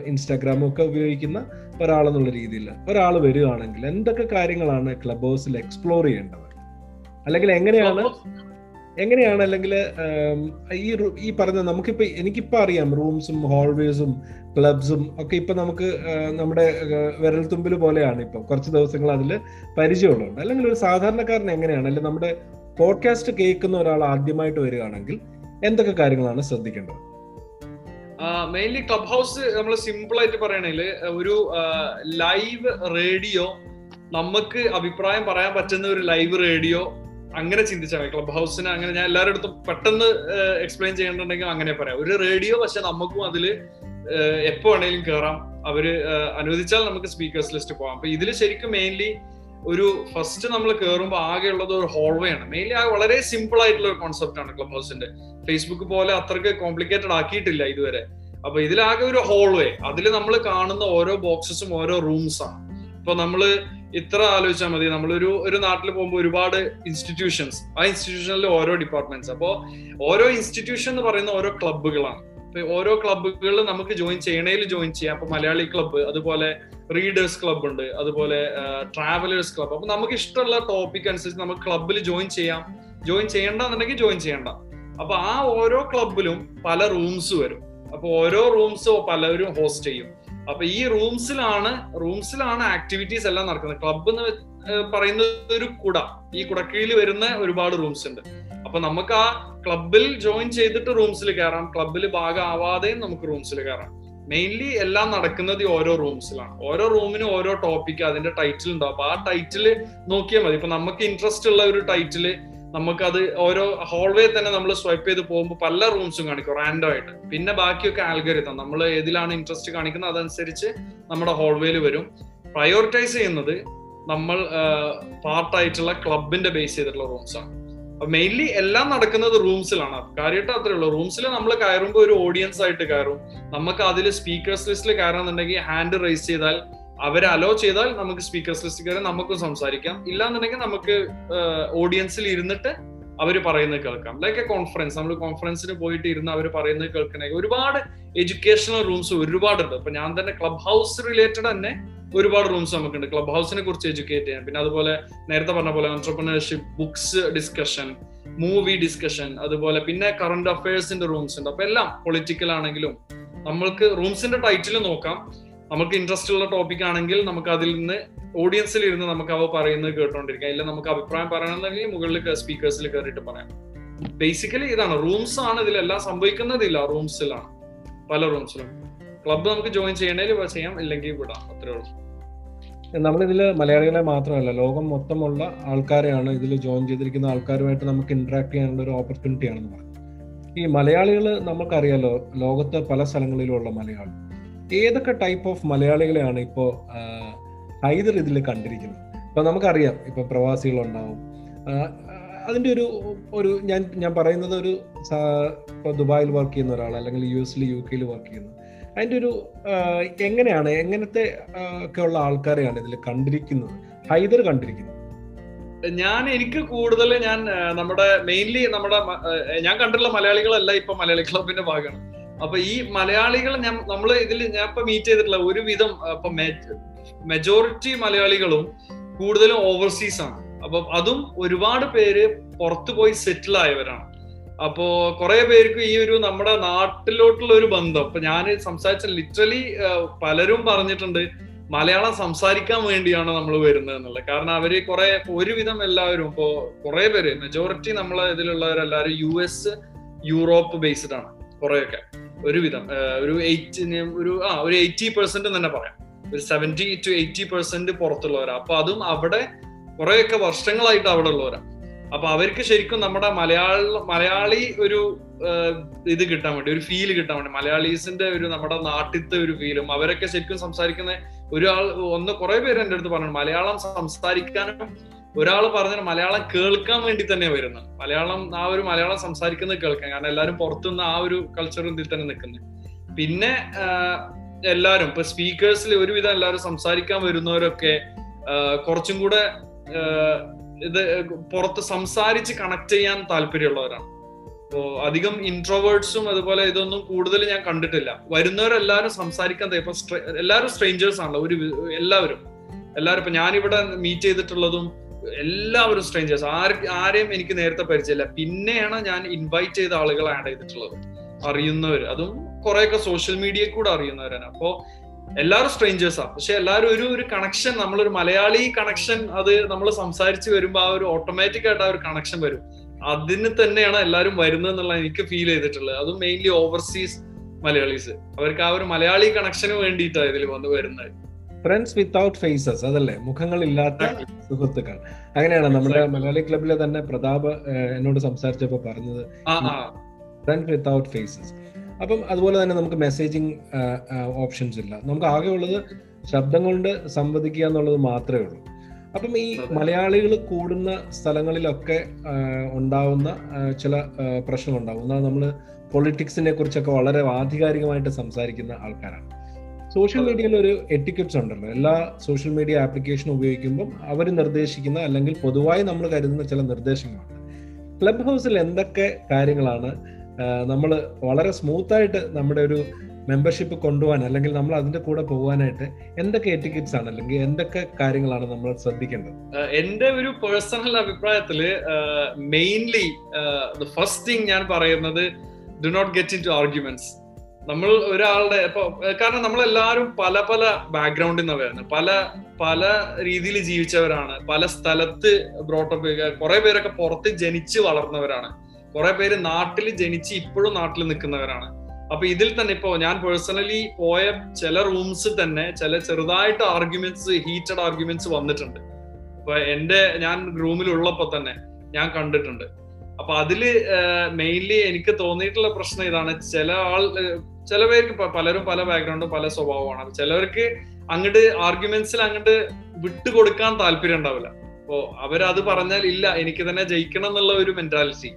ഇൻസ്റ്റാഗ്രാമും ഒക്കെ ഉപയോഗിക്കുന്ന ഒരാളെന്നുള്ള രീതിയിൽ ഒരാൾ വരികയാണെങ്കിൽ എന്തൊക്കെ കാര്യങ്ങളാണ് ക്ലബ് ഹൗസിൽ എക്സ്പ്ലോർ ചെയ്യേണ്ടത്? അല്ലെങ്കിൽ എങ്ങനെയാണ് എങ്ങനെയാണ് അല്ലെങ്കിൽ ഈ ഈ പറഞ്ഞ നമുക്കിപ്പോ എനിക്കിപ്പോ അറിയാം റൂംസും ഹോൾവേസും ക്ലബ്സും ഒക്കെ ഇപ്പൊ നമുക്ക് നമ്മുടെ വിരൽ വിരൽത്തുമ്പിൽ പോലെയാണ് ഇപ്പൊ. കുറച്ച് ദിവസങ്ങൾ അതിൽ പരിചയമുള്ളതുണ്ട് അല്ലെങ്കിൽ ഒരു സാധാരണക്കാരൻ എങ്ങനെയാണ് അല്ലെങ്കിൽ നമ്മുടെ പോഡ്കാസ്റ്റ് കേൾക്കുന്ന ഒരാൾ ആദ്യമായിട്ട് വരികയാണെങ്കിൽ എന്തൊക്കെ കാര്യങ്ങളാണ് ശ്രദ്ധിക്കേണ്ടത്? മെയിൻലി ക്ലബ് ഹൗസ് നമ്മൾ സിമ്പിൾ ആയിട്ട് പറയണേൽ ഒരു ലൈവ് റേഡിയോ നമുക്ക് അഭിപ്രായം പറയാൻ പറ്റുന്ന ഒരു ലൈവ് റേഡിയോ അങ്ങനെ ചിന്തിച്ചാൽ മതി. ക്ലബ് ഹൗസിന് അങ്ങനെ ഞാൻ എല്ലാവരുടെ അടുത്തും പെട്ടെന്ന് എക്സ്പ്ലെയിൻ ചെയ്യണമെന്നുണ്ടെങ്കിൽ അങ്ങനെ പറയാം. ഒരു റേഡിയോ പക്ഷെ നമുക്കും അതിൽ എപ്പോ വേണേലും കയറാം അവർ അനുവദിച്ചാൽ നമുക്ക് സ്പീക്കേഴ്സ് ലിസ്റ്റ് പോകാം അപ്പൊ ഇതിൽ ശരിക്കും മെയിൻലി ഒരു ഫസ്റ്റ് നമ്മൾ കയറുമ്പോൾ ആകെയുള്ളത് ഒരു ഹോൾവേ ആണ്. മെയിൻലി ആ വളരെ സിമ്പിൾ ആയിട്ടുള്ള ഒരു കോൺസെപ്റ്റ് ആണ് ക്ലബ് ഹൗസിന്റെ ഫേസ്ബുക്ക് പോലെ അത്രയ്ക്ക് കോംപ്ലിക്കേറ്റഡ് ആക്കിയിട്ടില്ല ഇതുവരെ. അപ്പൊ ഇതിലാകെ ഒരു ഹോൾവേ അതിൽ നമ്മൾ കാണുന്ന ഓരോ ബോക്സസും ഓരോ റൂംസ് ആണ്. ഇപ്പൊ നമ്മൾ ഇത്ര ആലോചിച്ചാൽ മതി. നമ്മളൊരു ഒരു നാട്ടിൽ പോകുമ്പോൾ ഒരുപാട് ഇൻസ്റ്റിറ്റ്യൂഷൻസ് ആ ഇൻസ്റ്റിറ്റ്യൂഷനിൽ ഓരോ ഡിപ്പാർട്ട്മെന്റ്സ് അപ്പോൾ ഓരോ ഇൻസ്റ്റിറ്റ്യൂഷൻ എന്ന് പറയുന്ന ഓരോ ക്ലബ്ബുകളാണ് ഓരോ ക്ലബ്ബുകളിൽ നമുക്ക് ജോയിൻ ചെയ്യണേൽ ജോയിൻ ചെയ്യാം. അപ്പൊ മലയാളി ക്ലബ്ബ് അതുപോലെ റീഡേഴ്സ് ക്ലബ്ബ് ഉണ്ട്. അതുപോലെ ട്രാവലേഴ്സ് ക്ലബ്ബ് അപ്പൊ നമുക്ക് ഇഷ്ടമുള്ള ടോപ്പിക് അനുസരിച്ച് നമുക്ക് ക്ലബ്ബിൽ ജോയിൻ ചെയ്യാം. ജോയിൻ ചെയ്യണ്ട എന്നുണ്ടെങ്കിൽ ജോയിൻ ചെയ്യണ്ട. അപ്പൊ ആ ഓരോ ക്ലബ്ബിലും പല റൂംസ് വരും. അപ്പൊ ഓരോ റൂംസ് പലരും ഹോസ്റ്റ് ചെയ്യും. അപ്പൊ ഈ റൂംസിലാണ് റൂംസിലാണ് ആക്ടിവിറ്റീസ് എല്ലാം നടക്കുന്നത്. ക്ലബ് എന്ന് പറയുന്ന ഒരു കുട. ഈ കുടക്കീഴിൽ വരുന്ന ഒരുപാട് റൂംസ് ഉണ്ട്. അപ്പൊ നമുക്ക് ആ ക്ലബിൽ ജോയിൻ ചെയ്തിട്ട് റൂംസിൽ കയറാം. ക്ലബിൽ ഭാഗമാവാതെയും നമുക്ക് റൂംസിൽ കയറാം. മെയിൻലി എല്ലാം നടക്കുന്നത് ഈ ഓരോ റൂംസിലാണ് ഓരോ റൂമിനും ഓരോ ടോപ്പിക് അതിന്റെ ടൈറ്റിൽ ഉണ്ടാവും. അപ്പൊ ആ ടൈറ്റിൽ നോക്കിയാൽ മതി. ഇപ്പൊ നമുക്ക് ഇൻട്രസ്റ്റ് ഉള്ള ഒരു ടൈറ്റിൽ നമുക്കത് ഓരോ ഹോൾവേ തന്നെ നമ്മൾ സ്വൈപ്പ് ചെയ്ത് പോകുമ്പോൾ പല റൂംസും കാണിക്കും റാൻഡോ ആയിട്ട്. പിന്നെ ബാക്കിയൊക്കെ ആൽഗരിതം നമ്മൾ ഏതിലാണ് ഇൻട്രസ്റ്റ് കാണിക്കുന്നത് അതനുസരിച്ച് നമ്മുടെ ഹോൾവേയിൽ വരും. പ്രയോറിറ്റൈസ് ചെയ്യുന്നത് നമ്മൾ പാർട്ടായിട്ടുള്ള ക്ലബിന്റെ ബേസ് ചെയ്തിട്ടുള്ള റൂംസ് ആണ്. അപ്പൊ മെയിൻലി എല്ലാം നടക്കുന്നത് റൂംസിലാണ് കാര്യമായിട്ട് അത്രേ ഉള്ളൂ. റൂംസിൽ നമ്മൾ കയറുമ്പോൾ ഒരു ഓഡിയൻസ് ആയിട്ട് കയറും. നമുക്ക് അതിൽ സ്പീക്കേഴ്സ് ലിസ്റ്റിൽ കയറാന്നുണ്ടെങ്കിൽ ഹാൻഡ് റൈസ് ചെയ്താൽ അവരെ അലോ ചെയ്താൽ നമുക്ക് സ്പീക്കേഴ്സ് ലിസ്റ്റ് കയറി നമുക്കും സംസാരിക്കാം. ഇല്ലാന്നുണ്ടെങ്കിൽ നമുക്ക് ഓഡിയൻസിൽ ഇരുന്നിട്ട് അവർ പറയുന്നത് കേൾക്കാം. ലൈക്ക് എ കോൺഫറൻസ് നമ്മൾ കോൺഫറൻസിന് പോയിട്ട് ഇരുന്ന് അവർ പറയുന്നത് കേൾക്കണേ. ഒരുപാട് എഡ്യൂക്കേഷണൽ റൂംസ് ഒരുപാടുണ്ട്. അപ്പൊ ഞാൻ തന്നെ ക്ലബ് ഹൗസ് റിലേറ്റഡ് തന്നെ ഒരുപാട് റൂംസ് നമുക്കുണ്ട്. ക്ലബ് ഹൗസിനെ കുറിച്ച് എഡ്യൂക്കേറ്റ് ചെയ്യാൻ പിന്നെ അതുപോലെ നേരത്തെ പറഞ്ഞ പോലെ entrepreneurship books discussion movie discussion അതുപോലെ പിന്നെ കറണ്ട് അഫയേഴ്സിന്റെ റൂംസ് ഉണ്ട്. അപ്പൊ എല്ലാം പൊളിറ്റിക്കൽ ആണെങ്കിലും നമ്മൾക്ക് റൂംസിന്റെ ടൈറ്റിൽ നോക്കാം. നമുക്ക് ഇൻട്രസ്റ്റ് ഉള്ള ടോപ്പിക് ആണെങ്കിൽ നമുക്ക് അതിൽ നിന്ന് ഓഡിയൻസിൽ ഇരുന്ന് നമുക്ക് അവ പറയുന്നത് കേട്ടോണ്ടിരിക്കാം. ഇല്ല നമുക്ക് അഭിപ്രായം പറയണമെന്നുണ്ടെങ്കിൽ മുകളിൽ സ്പീക്കേഴ്സിൽ കയറിയിട്ട് പറയാം. ബേസിക്കലി ഇതാണ്. റൂംസ് ആണ് ഇതിലെല്ലാം സംഭവിക്കുന്നതില്ല. റൂംസിലാണ് പല റൂംസിലും ക്ലബ്ബ് നമുക്ക് ജോയിൻ ചെയ്യണേൽ ചെയ്യാം. ഇല്ലെങ്കിൽ വിടാം. അത്രേ ഉള്ളൂ. നമ്മളിതിൽ മലയാളികളെ മാത്രമല്ല ലോകം മൊത്തമുള്ള ആൾക്കാരെയാണ് ഇതിൽ ജോയിൻ ചെയ്തിരിക്കുന്ന ആൾക്കാരുമായിട്ട് നമുക്ക് ഇന്ററാക്ട് ചെയ്യാനുള്ള ഒരു ഓപ്പർച്യൂണിറ്റി ആണെന്ന് പറയാം. ഈ മലയാളികൾ നമുക്കറിയാലോ ലോകത്തെ പല സ്ഥലങ്ങളിലുള്ള മലയാളി. ഏതൊക്കെ ടൈപ്പ് ഓഫ് മലയാളികളെയാണ് ഇപ്പോൾ ഹൈദർ ഇതിൽ കണ്ടിരിക്കുന്നത്? ഇപ്പൊ നമുക്കറിയാം ഇപ്പൊ പ്രവാസികളുണ്ടാവും. അതിന്റെ ഒരു ഒരു ഞാൻ ഞാൻ പറയുന്നത് ഒരു ദുബായിൽ വർക്ക് ചെയ്യുന്ന ഒരാൾ അല്ലെങ്കിൽ യു എസിൽ യു കെയിൽ വർക്ക് ചെയ്യുന്ന. അതിന്റെ ഒരു എങ്ങനെയാണ് എങ്ങനത്തെ ഒക്കെ ഉള്ള ആൾക്കാരെയാണ് ഇതിൽ കണ്ടിരിക്കുന്നത്? ഹൈദർ കണ്ടിരിക്കുന്നത്. ഞാൻ എനിക്ക് കൂടുതൽ ഞാൻ നമ്മുടെ മെയിൻലി നമ്മുടെ ഞാൻ കണ്ടിട്ടുള്ള മലയാളികളല്ല ഇപ്പൊ മലയാളി ക്ലബിന്റെ ഭാഗമാണ്. അപ്പൊ ഈ മലയാളികൾ ഞാൻ നമ്മൾ ഇതിൽ ഞാൻ ഇപ്പൊ മീറ്റ് ചെയ്തിട്ടുള്ള ഒരുവിധം ഇപ്പൊ മെജോറിറ്റി മലയാളികളും കൂടുതലും ഓവർസീസ് ആണ്. അപ്പൊ അതും ഒരുപാട് പേര് പുറത്തു പോയി സെറ്റിൽ ആയവരാണ്. അപ്പോ കുറെ പേർക്ക് ഈ ഒരു നമ്മുടെ നാട്ടിലോട്ടുള്ള ഒരു ബന്ധം ഇപ്പൊ ഞാൻ സംസാരിച്ച ലിറ്ററലി പലരും പറഞ്ഞിട്ടുണ്ട് മലയാളം സംസാരിക്കാൻ വേണ്ടിയാണ് നമ്മൾ വരുന്നത് എന്നുള്ളത്. കാരണം അവർ കുറെ ഒരുവിധം എല്ലാവരും ഇപ്പോ കുറെ പേര് മെജോറിറ്റി നമ്മളെ ഇതിലുള്ളവരെല്ലാവരും യു എസ് യൂറോപ്പ് ബേസ്ഡ് ആണ് കുറെയൊക്കെ. ഒരുവിധം. ഒരു എയ്റ്റ് ഒരു ആ ഒരു എയ്റ്റി പെർസെന്റ് തന്നെ പറയാം. ഒരു സെവന്റി ടു എയ്റ്റി പെർസെന്റ് പുറത്തുള്ളവരാ. അപ്പൊ അതും അവിടെ കുറെയൊക്കെ വർഷങ്ങളായിട്ട് അവിടെ ഉള്ളവരാ അപ്പൊ അവർക്ക് ശരിക്കും നമ്മുടെ മലയാള മലയാളി ഒരു ഇത് കിട്ടാൻ വേണ്ടി ഒരു ഫീൽ കിട്ടാൻ വേണ്ടി മലയാളീസിന്റെ ഒരു നമ്മുടെ നാട്ടിലത്തെ ഒരു ഫീലും അവരൊക്കെ ശരിക്കും സംസാരിക്കുന്ന ഒരാൾ ഒന്ന് കുറെ പേര് എന്റെ അടുത്ത് പറഞ്ഞു മലയാളം സംസാരിക്കാനും ഒരാൾ പറഞ്ഞ മലയാളം കേൾക്കാൻ വേണ്ടി തന്നെ വരുന്നത്. മലയാളം ആ ഒരു മലയാളം സംസാരിക്കുന്നത് കേൾക്കാൻ. കാരണം എല്ലാവരും പുറത്തുനിന്ന് ആ ഒരു കൾച്ചർ ഇതിൽ തന്നെ നിൽക്കുന്നത് പിന്നെ എല്ലാവരും ഇപ്പൊ സ്പീക്കേഴ്സിൽ ഒരുവിധം എല്ലാവരും സംസാരിക്കാൻ വരുന്നവരൊക്കെ കുറച്ചും കൂടെ ഇത് പുറത്ത് സംസാരിച്ച് കണക്ട് ചെയ്യാൻ താല്പര്യമുള്ളവരാണ്. അപ്പോ അധികം ഇൻട്രോവേർട്സും അതുപോലെ ഇതൊന്നും കൂടുതൽ ഞാൻ കണ്ടിട്ടില്ല. വരുന്നവരെല്ലാവരും സംസാരിക്കാൻ ഇപ്പൊ എല്ലാവരും സ്ട്രേഞ്ചേഴ്സ് ആണല്ലോ ഒരു എല്ലാവരും. എല്ലാവരും ഇപ്പൊ ഞാനിവിടെ മീറ്റ് ചെയ്തിട്ടുള്ളതും എല്ലാവരും സ്ട്രേഞ്ചേഴ്സ് ആര് ആരെയും എനിക്ക് നേരത്തെ പരിചയമില്ല. പിന്നെയാണ് ഞാൻ ഇൻവൈറ്റ് ചെയ്ത ആളുകൾ ആഡ് ചെയ്തിട്ടുള്ളത്. അറിയുന്നവർ അതും കുറെയൊക്കെ സോഷ്യൽ മീഡിയയിൽ കൂടെ അറിയുന്നവരാണ്. അപ്പോ എല്ലാവരും സ്ട്രേഞ്ചേഴ്സാ പക്ഷെ എല്ലാവരും ഒരു ഒരു കണക്ഷൻ നമ്മളൊരു മലയാളി കണക്ഷൻ അത് നമ്മൾ സംസാരിച്ച് വരുമ്പോൾ ആ ഒരു ഓട്ടോമാറ്റിക് ആയിട്ട് ആ ഒരു കണക്ഷൻ വരും. അതിന് തന്നെയാണ് എല്ലാവരും വരുന്നത് എന്നുള്ള എനിക്ക് ഫീൽ ചെയ്തിട്ടുള്ളത്. അതും മെയിൻലി ഓവർസീസ് മലയാളീസ്. അവർക്ക് ആ ഒരു മലയാളി കണക്ഷന് വേണ്ടിയിട്ടാണ് ഇതിൽ വന്ന് വരുന്നത്. ഫ്രണ്ട്സ് വിത്തൗട്ട് ഫേസസ് അതല്ലേ? മുഖങ്ങളില്ലാത്ത സുഹൃത്തുക്കൾ. അങ്ങനെയാണ് നമ്മുടെ മലയാളി ക്ലബിലെ തന്നെ പ്രതാപ് എന്നോട് സംസാരിച്ചപ്പോ പറഞ്ഞത് ഫ്രണ്ട്സ് വിത്തൗട്ട് ഫേസസ് അപ്പം അതുപോലെ തന്നെ നമുക്ക് മെസ്സേജിങ് ഓപ്ഷൻസ് ഇല്ല. നമുക്ക് ആകെ ഉള്ളത് ശബ്ദം കൊണ്ട് സംവദിക്കുക എന്നുള്ളത് മാത്രമേ ഉള്ളൂ. അപ്പം ഈ മലയാളികൾ കൂടുന്ന സ്ഥലങ്ങളിലൊക്കെ ഉണ്ടാവുന്ന ചില പ്രശ്നങ്ങളുണ്ടാവും. എന്നാൽ നമ്മൾ പൊളിറ്റിക്സിനെ കുറിച്ചൊക്കെ വളരെ ആധികാരികമായിട്ട് സംസാരിക്കുന്ന ആൾക്കാരാണ്. സോഷ്യൽ മീഡിയയിൽ ഒരു എറ്റിക്കറ്റ്സ് ഉണ്ടല്ലോ. എല്ലാ സോഷ്യൽ മീഡിയ ആപ്ലിക്കേഷൻ ഉപയോഗിക്കുമ്പോൾ അവർ നിർദ്ദേശിക്കുന്ന അല്ലെങ്കിൽ പൊതുവായി നമ്മൾ കരുതുന്ന ചില നിർദ്ദേശങ്ങളുണ്ട്. ക്ലബ് ഹൗസിൽ എന്തൊക്കെ കാര്യങ്ങളാണ് നമ്മൾ വളരെ സ്മൂത്ത് ആയിട്ട് നമ്മുടെ ഒരു മെമ്പർഷിപ്പ് കൊണ്ടുപോകാൻ അല്ലെങ്കിൽ നമ്മൾ അതിന്റെ കൂടെ പോകാനായിട്ട് എന്തൊക്കെ എറ്റിക്കറ്റ്സ് ആണ് അല്ലെങ്കിൽ എന്തൊക്കെ കാര്യങ്ങളാണ് നമ്മൾ ശ്രദ്ധിക്കേണ്ടത്? എന്റെ ഒരു പേഴ്സണൽ അഭിപ്രായത്തിൽ മെയിൻലി ഫസ്റ്റ് തിങ് ഞാൻ പറയുന്നത് do not get into arguments നമ്മൾ ഒരാളുടെ ഇപ്പൊ കാരണം നമ്മൾ എല്ലാവരും പല പല ബാക്ക്ഗ്രൗണ്ടിൽ നിന്ന് വരുന്നത് പല പല രീതിയിൽ ജീവിച്ചവരാണ്. പല സ്ഥലത്ത് ബ്രോട്ടപ്പ് കുറെ പേരൊക്കെ പുറത്ത് ജനിച്ച് വളർന്നവരാണ്. കുറെ പേര് നാട്ടിൽ ജനിച്ച് ഇപ്പോഴും നാട്ടിൽ നിൽക്കുന്നവരാണ്. അപ്പൊ ഇതിൽ തന്നെ ഇപ്പോ ഞാൻ പേഴ്സണലി പോയ ചില റൂംസ് തന്നെ ചില ചെറുതായിട്ട് ആർഗ്യുമെന്റ്സ് ഹീറ്റഡ് ആർഗ്യുമെന്റ്സ് വന്നിട്ടുണ്ട്. അപ്പൊ എന്റെ ഞാൻ റൂമിൽ റൂമിലുള്ളപ്പോ തന്നെ ഞാൻ കണ്ടിട്ടുണ്ട്. അപ്പൊ അതിൽ മെയിൻലി എനിക്ക് തോന്നിയിട്ടുള്ള പ്രശ്നം ഇതാണ്. ചില ആൾ ചില പേർക്ക് പലരും പല ബാക്ക്ഗ്രൗണ്ടും പല സ്വഭാവമാണ് ചിലവർക്ക് അങ്ങോട്ട് ആർഗ്യുമെന്റ്സിൽ അങ്ങോട്ട് വിട്ടുകൊടുക്കാൻ താല്പര്യം ഉണ്ടാവില്ല. അപ്പോ അവരത് പറഞ്ഞാൽ ഇല്ല എനിക്ക് തന്നെ ജയിക്കണം എന്നുള്ള ഒരു മെന്റാലിറ്റി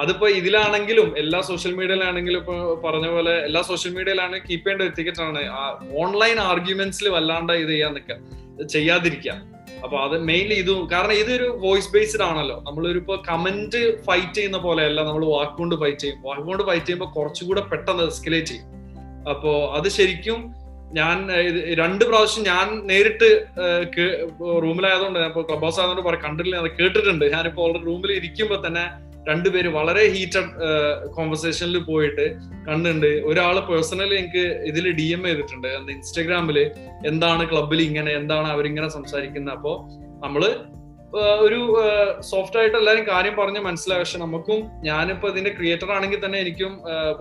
അതിപ്പോ ഇതിലാണെങ്കിലും എല്ലാ സോഷ്യൽ മീഡിയയിലാണെങ്കിലും ഇപ്പൊ പറഞ്ഞ പോലെ എല്ലാ സോഷ്യൽ മീഡിയയിലാണ് കീപ്പ് ചെയ്യേണ്ട ഒരു ഓൺലൈൻ ആർഗ്യുമെന്റ്സിൽ വല്ലാണ്ട് ഇത് ചെയ്യാൻ നിൽക്കുക ചെയ്യാതിരിക്കുക അപ്പൊ അത് മെയിൻലി ഇതും കാരണം ഇതൊരു വോയിസ് ബേസ്ഡ് ആണല്ലോ. നമ്മളൊരു ഇപ്പൊ കമന്റ് ഫൈറ്റ് ചെയ്യുന്ന പോലെയല്ല നമ്മൾ വാക്കുകൊണ്ട് ഫൈറ്റ് ചെയ്യും. വാക്കുകൊണ്ട് ഫൈറ്റ് ചെയ്യുമ്പോൾ കുറച്ചുകൂടെ പെട്ടെന്ന് എസ്കലേറ്റ് ചെയ്യും. അപ്പോ അത് ശരിക്കും ഞാൻ രണ്ട് പ്രാവശ്യം ഞാൻ നേരിട്ട് റൂമിലായതുകൊണ്ട് ഞാൻ ഇപ്പോൾ ക്ലബ് ഹൗസ് ആയതുകൊണ്ട് പറയാം അത് കേട്ടിട്ടുണ്ട്. ഞാനിപ്പോ ഓൾറെഡി റൂമിൽ ഇരിക്കുമ്പോൾ തന്നെ രണ്ടുപേര് വളരെ ഹീറ്റഡ് കോൺവെർസേഷനിൽ പോയിട്ട് കണ്ടുണ്ട് ഒരാൾ പേഴ്സണലി എനിക്ക് ഇതിൽ ഡി എം ചെയ്തിട്ടുണ്ട്. ഇൻസ്റ്റഗ്രാമിൽ എന്താണ് ക്ലബിൽ ഇങ്ങനെ എന്താണ് അവരിങ്ങനെ സംസാരിക്കുന്നത് അപ്പോ നമ്മൾ ഒരു സോഫ്റ്റ് ആയിട്ട് എല്ലാവരും കാര്യം പറഞ്ഞ് മനസ്സിലായി. പക്ഷെ നമുക്കും ഞാനിപ്പോ ഇതിന്റെ ക്രിയേറ്റർ ആണെങ്കിൽ തന്നെ എനിക്കും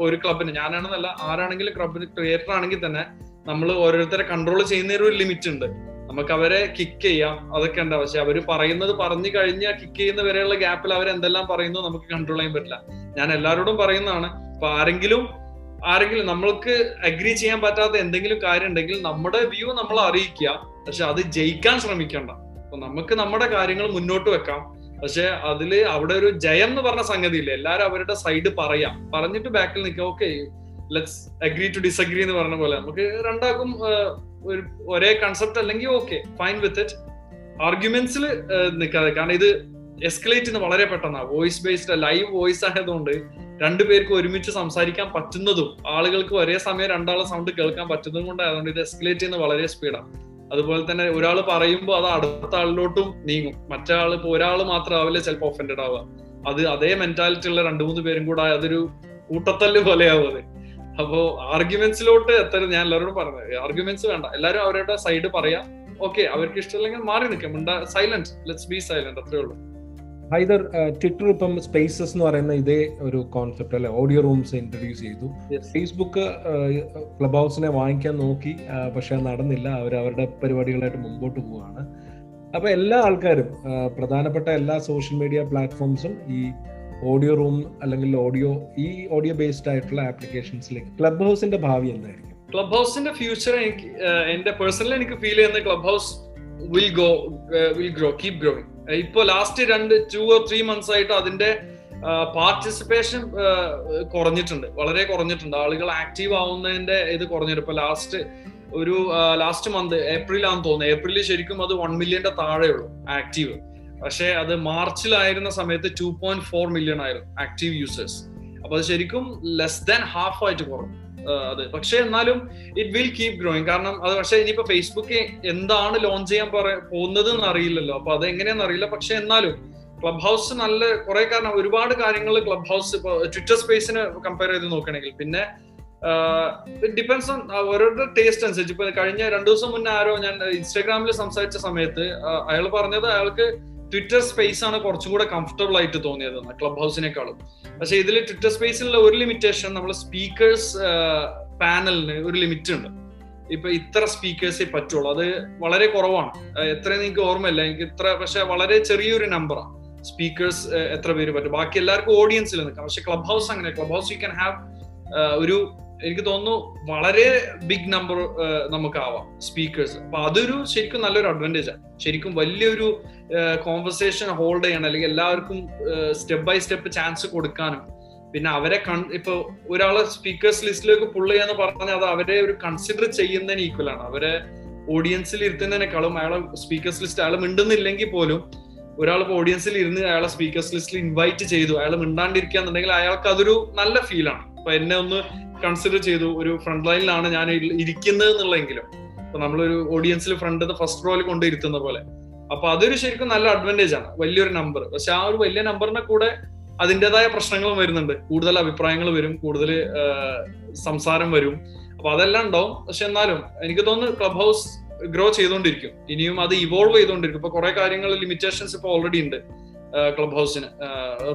ഒരു ക്ലബിന് ഞാനാണെന്നല്ല ആരാണെങ്കിലും ക്ലബിന് ക്രിയേറ്റർ ആണെങ്കിൽ തന്നെ നമ്മൾ ഓരോരുത്തരെ കൺട്രോൾ ചെയ്യുന്നതിന് ഒരു ലിമിറ്റ് ഉണ്ട്. നമുക്ക് അവരെ കിക്ക് ചെയ്യാം. അതൊക്കെ ഉണ്ട്. പക്ഷെ അവർ പറയുന്നത് പറഞ്ഞു കഴിഞ്ഞ കിക്ക് ചെയ്യുന്ന വരെയുള്ള ഗ്യാപ്പിൽ അവർ എന്തെല്ലാം പറയുന്നു നമുക്ക് കൺട്രോൾ ചെയ്യാൻ പറ്റില്ല. ഞാൻ എല്ലാവരോടും പറയുന്നതാണ്. ഇപ്പൊ ആരെങ്കിലും ആരെങ്കിലും നമ്മൾക്ക് അഗ്രി ചെയ്യാൻ പറ്റാത്ത എന്തെങ്കിലും കാര്യം ഉണ്ടെങ്കിൽ നമ്മുടെ വ്യൂ നമ്മൾ അറിയിക്കുക. പക്ഷെ അത് ജയിക്കാൻ ശ്രമിക്കണ്ട. അപ്പൊ നമുക്ക് നമ്മുടെ കാര്യങ്ങൾ മുന്നോട്ട് വെക്കാം. പക്ഷെ അതിൽ അവിടെ ഒരു ജയം എന്ന് പറഞ്ഞ സംഗതി ഇല്ല എല്ലാരും അവരുടെ സൈഡ് പറയാം. പറഞ്ഞിട്ട് ബാക്കിൽ നിൽക്കുക okay let's agree to disagree എന്ന് പറഞ്ഞ പോലെ. നമുക്ക് രണ്ടാക്കും ഒരു ഒരേ കൺസെപ്റ്റ് അല്ലെങ്കിൽ ഓക്കെ ഫൈൻ വിത്ത് ഇറ്റ് ആർഗ്യുമെന്റ്സിൽ നിൽക്കാതെ കാരണം ഇത് എസ്കലേറ്റ് ചെയ്യുന്ന വളരെ പെട്ടെന്നാണ് വോയിസ് ബേസ്ഡ് ലൈവ് വോയിസ് ആയതുകൊണ്ട് രണ്ടുപേർക്ക് ഒരുമിച്ച് സംസാരിക്കാൻ പറ്റുന്നതും ആളുകൾക്ക് ഒരേ സമയം രണ്ടാളെ സൗണ്ട് കേൾക്കാൻ പറ്റുന്നതും കൊണ്ട് അതുകൊണ്ട് ഇത് എസ്കലേറ്റ് ചെയ്യുന്നത് വളരെ സ്പീഡാണ് അതുപോലെ തന്നെ ഒരാൾ പറയുമ്പോൾ അത് അടുത്ത ആളിലോട്ടും നീങ്ങും. മറ്റേ ആൾ ഇപ്പൊ ഒരാൾ മാത്രമാവില്ല ചിലപ്പോൾ ഒഫൻഡഡ് ആവുക. അത് അതേ മെന്റാലിറ്റി ഉള്ള രണ്ടു മൂന്ന് പേരും കൂടെ അതൊരു കൂട്ടത്തല്ല് പോലെയാവും അത്. അപ്പോ ആർഗ്യുമെന്റ്സിലോട്ട് എത്തരുത്. ഞാൻ എല്ലാവരോടും പറഞ്ഞത് ആർഗ്യുമെന്റ്സ് വേണ്ട. എല്ലാവരും അവരുടെ സൈഡ് പറയാം. ഓക്കെ അവർക്ക് ഇഷ്ടമില്ലെങ്കിൽ മാറി നിൽക്കാം. സൈലന്റ് ലെറ്റ്സ് ബി സൈലന്റ് അത്രേ ഉള്ളൂ. ഹൈദർ ട്വിറ്റർ ഇപ്പം സ്പേസസ് എന്ന് പറയുന്ന ഇതേ ഒരു കോൺസെപ്റ്റ് അല്ലെ? ഓഡിയോ റൂംസ് ഇൻട്രൊഡ്യൂസ് ചെയ്തു. ഫേസ്ബുക്ക് ക്ലബ് ഹൗസിനെ വാങ്ങിക്കാൻ നോക്കി പക്ഷെ നടന്നില്ല. അവർ അവരുടെ പരിപാടികളായിട്ട് മുമ്പോട്ട് പോവുകയാണ് അപ്പൊ എല്ലാ ആൾക്കാരും പ്രധാനപ്പെട്ട എല്ലാ സോഷ്യൽ മീഡിയ പ്ലാറ്റ്ഫോംസും ഈ ഓഡിയോ റൂം അല്ലെങ്കിൽ ഓഡിയോ ഈ ഓഡിയോ ബേസ്ഡ് ആയിട്ടുള്ള ആപ്ലിക്കേഷൻസിലേക്ക് ക്ലബ് ഹൗസിന്റെ ഭാവി എന്തായിരിക്കും? ക്ലബ് ഹൗസിന്റെ ഫ്യൂച്ചർ എനിക്ക് എന്റെ പേഴ്സണൽ എനിക്ക് ഫീൽ ചെയ്യുന്ന Clubhouse will go will grow keep growing ഇപ്പൊ ലാസ്റ്റ് രണ്ട് ടു ഓർ ത്രീ മന്ത്സ് ആയിട്ട് അതിന്റെ പാർട്ടിസിപ്പേഷൻ കുറഞ്ഞിട്ടുണ്ട്. വളരെ കുറഞ്ഞിട്ടുണ്ട്. ആളുകൾ ആക്റ്റീവ് ആവുന്നതിന്റെ ഇത് കുറഞ്ഞിട്ടുണ്ട്. ഇപ്പൊ ലാസ്റ്റ് ഒരു ലാസ്റ്റ് മന്ത് ഏപ്രിലാന്ന് തോന്നുന്നു. ഏപ്രിലിൽ ശരിക്കും അത് വൺ മില്യന്റെ താഴെയുള്ളൂ ആക്റ്റീവ് പക്ഷേ അത് മാർച്ചിലായിരുന്ന സമയത്ത് ടു പോയിന്റ് ഫോർ മില്യൺ ആയിരുന്നു ആക്റ്റീവ് യൂസേഴ്സ് അപ്പൊ അത് ശരിക്കും ലെസ് ദാൻ ഹാഫ് ആയിട്ട് കുറഞ്ഞു. അത്. പക്ഷെ എന്നാലും ഇറ്റ് വിൽ കീപ് ഗ്രോയിങ് കാരണം അത് പക്ഷെ ഇനിയിപ്പോ ഫേസ്ബുക്ക് എന്താണ് ലോഞ്ച് ചെയ്യാൻ പോകുന്നത് എന്ന് അറിയില്ലല്ലോ. അപ്പൊ അത് എങ്ങനെയാണെന്ന് അറിയില്ല. പക്ഷെ എന്നാലും ക്ലബ് ഹൗസ് നല്ല കുറെ കാരണം ഒരുപാട് കാര്യങ്ങൾ ക്ലബ് ഹൗസ് ഇപ്പൊ ട്വിറ്റർ സ്പേസിന് കമ്പയർ ചെയ്ത് നോക്കണെങ്കിൽ പിന്നെ ഡിപ്പെൻസ് ഓൺ ഓരോരുടെ ടേസ്റ്റ് അനുസരിച്ച്. ഇപ്പൊ കഴിഞ്ഞ രണ്ടു ദിവസം മുന്നേ ആരോ ഞാൻ ഇൻസ്റ്റാഗ്രാമിൽ സംസാരിച്ച സമയത്ത് അയാൾ പറഞ്ഞത് അയാൾക്ക് ട്വിറ്റർ സ്പേസ് ആണ് കുറച്ചും കൂടെ കംഫർട്ടബിൾ ആയിട്ട് തോന്നിയത് ക്ലബ് ഹൗസിനേക്കാളും പക്ഷെ ഇതിൽ ട്വിറ്റർ സ്പേസിലുള്ള ഒരു ലിമിറ്റേഷൻ നമ്മൾ സ്പീക്കേഴ്സ് പാനലിന് ഒരു ലിമിറ്റ് ഉണ്ട്. ഇപ്പൊ ഇത്ര സ്പീക്കേഴ്സേ പറ്റുള്ളൂ. അത് വളരെ കുറവാണ്. എത്ര നിങ്ങൾക്ക് ഓർമ്മയില്ല. എനിക്ക് ഇത്ര പക്ഷെ വളരെ ചെറിയൊരു നമ്പറാണ് സ്പീക്കേഴ്സ് എത്ര പേര് പറ്റും. ബാക്കി എല്ലാവർക്കും ഓഡിയൻസിൽ നിൽക്കാം. പക്ഷെ ക്ലബ് ഹൗസ് അങ്ങനെ Clubhouse you can have ഒരു എനിക്ക് തോന്നുന്നു വളരെ ബിഗ് നമ്പർ നമുക്കാവാം സ്പീക്കേഴ്സ് അപ്പൊ അതൊരു ശരിക്കും നല്ലൊരു അഡ്വാന്റേജ് ആണ് ശരിക്കും വലിയൊരു കോൺവെർസേഷൻ ഹോൾഡ് ചെയ്യണം. അല്ലെങ്കിൽ എല്ലാവർക്കും സ്റ്റെപ്പ് ബൈ സ്റ്റെപ്പ് ചാൻസ് കൊടുക്കാനും. പിന്നെ അവരെ കൺ ഇപ്പൊ ഒരാളെ സ്പീക്കേഴ്സ് ലിസ്റ്റിലേക്ക് പുള്ള് ചെയ്യാന്ന് പറഞ്ഞാൽ അത് അവരെ ഒരു കൺസിഡർ ചെയ്യുന്നതിന് ഈക്വൽ ആണ്. അവരെ ഓഡിയൻസിൽ ഇരുത്തുന്നതിനേക്കാളും അയാളെ സ്പീക്കേഴ്സ് ലിസ്റ്റ് അയാൾ മിണ്ടുന്നില്ലെങ്കിൽ പോലും ഒരാൾ ഓഡിയൻസിൽ ഇരുന്ന് അയാളെ സ്പീക്കേഴ്സ് ലിസ്റ്റിൽ ഇൻവൈറ്റ് ചെയ്തു. അയാൾ മിണ്ടാണ്ടിരിക്കുക എന്നുണ്ടെങ്കിൽ അയാൾക്ക് അതൊരു നല്ല ഫീലാണ് അപ്പൊ എന്നെ ഒന്ന് കൺസിഡർ ചെയ്തു. ഒരു ഫ്രണ്ട് ലൈനിലാണ് ഞാൻ ഇരിക്കുന്നത് എന്നുള്ളെങ്കിലും. ഇപ്പൊ നമ്മളൊരു ഓഡിയൻസിൽ ഫ്രണ്ട് ഫസ്റ്റ് റോയിൽ കൊണ്ട് ഇരുത്തുന്ന പോലെ. അപ്പൊ അതൊരു ശരിക്കും നല്ല അഡ്വാന്റേജ് ആണ്. വലിയൊരു നമ്പർ പക്ഷെ ആ ഒരു വലിയ നമ്പറിനെ കൂടെ അതിന്റെതായ പ്രശ്നങ്ങളും വരുന്നുണ്ട്. കൂടുതൽ അഭിപ്രായങ്ങൾ വരും. കൂടുതൽ സംസാരം വരും. അപ്പൊ അതെല്ലാം ഉണ്ടാവും. പക്ഷെ എന്നാലും എനിക്ക് തോന്നുന്നു ക്ലബ് ഹൗസ് ഗ്രോ ചെയ്തുകൊണ്ടിരിക്കും ഇനിയും അത് ഇവോൾവ് ചെയ്തുകൊണ്ടിരിക്കും ഇപ്പൊ കുറെ കാര്യങ്ങൾ ലിമിറ്റേഷൻസ് ഇപ്പൊ ഓൾറെഡി ഉണ്ട്. ക്ലബ് ഹൗസിന്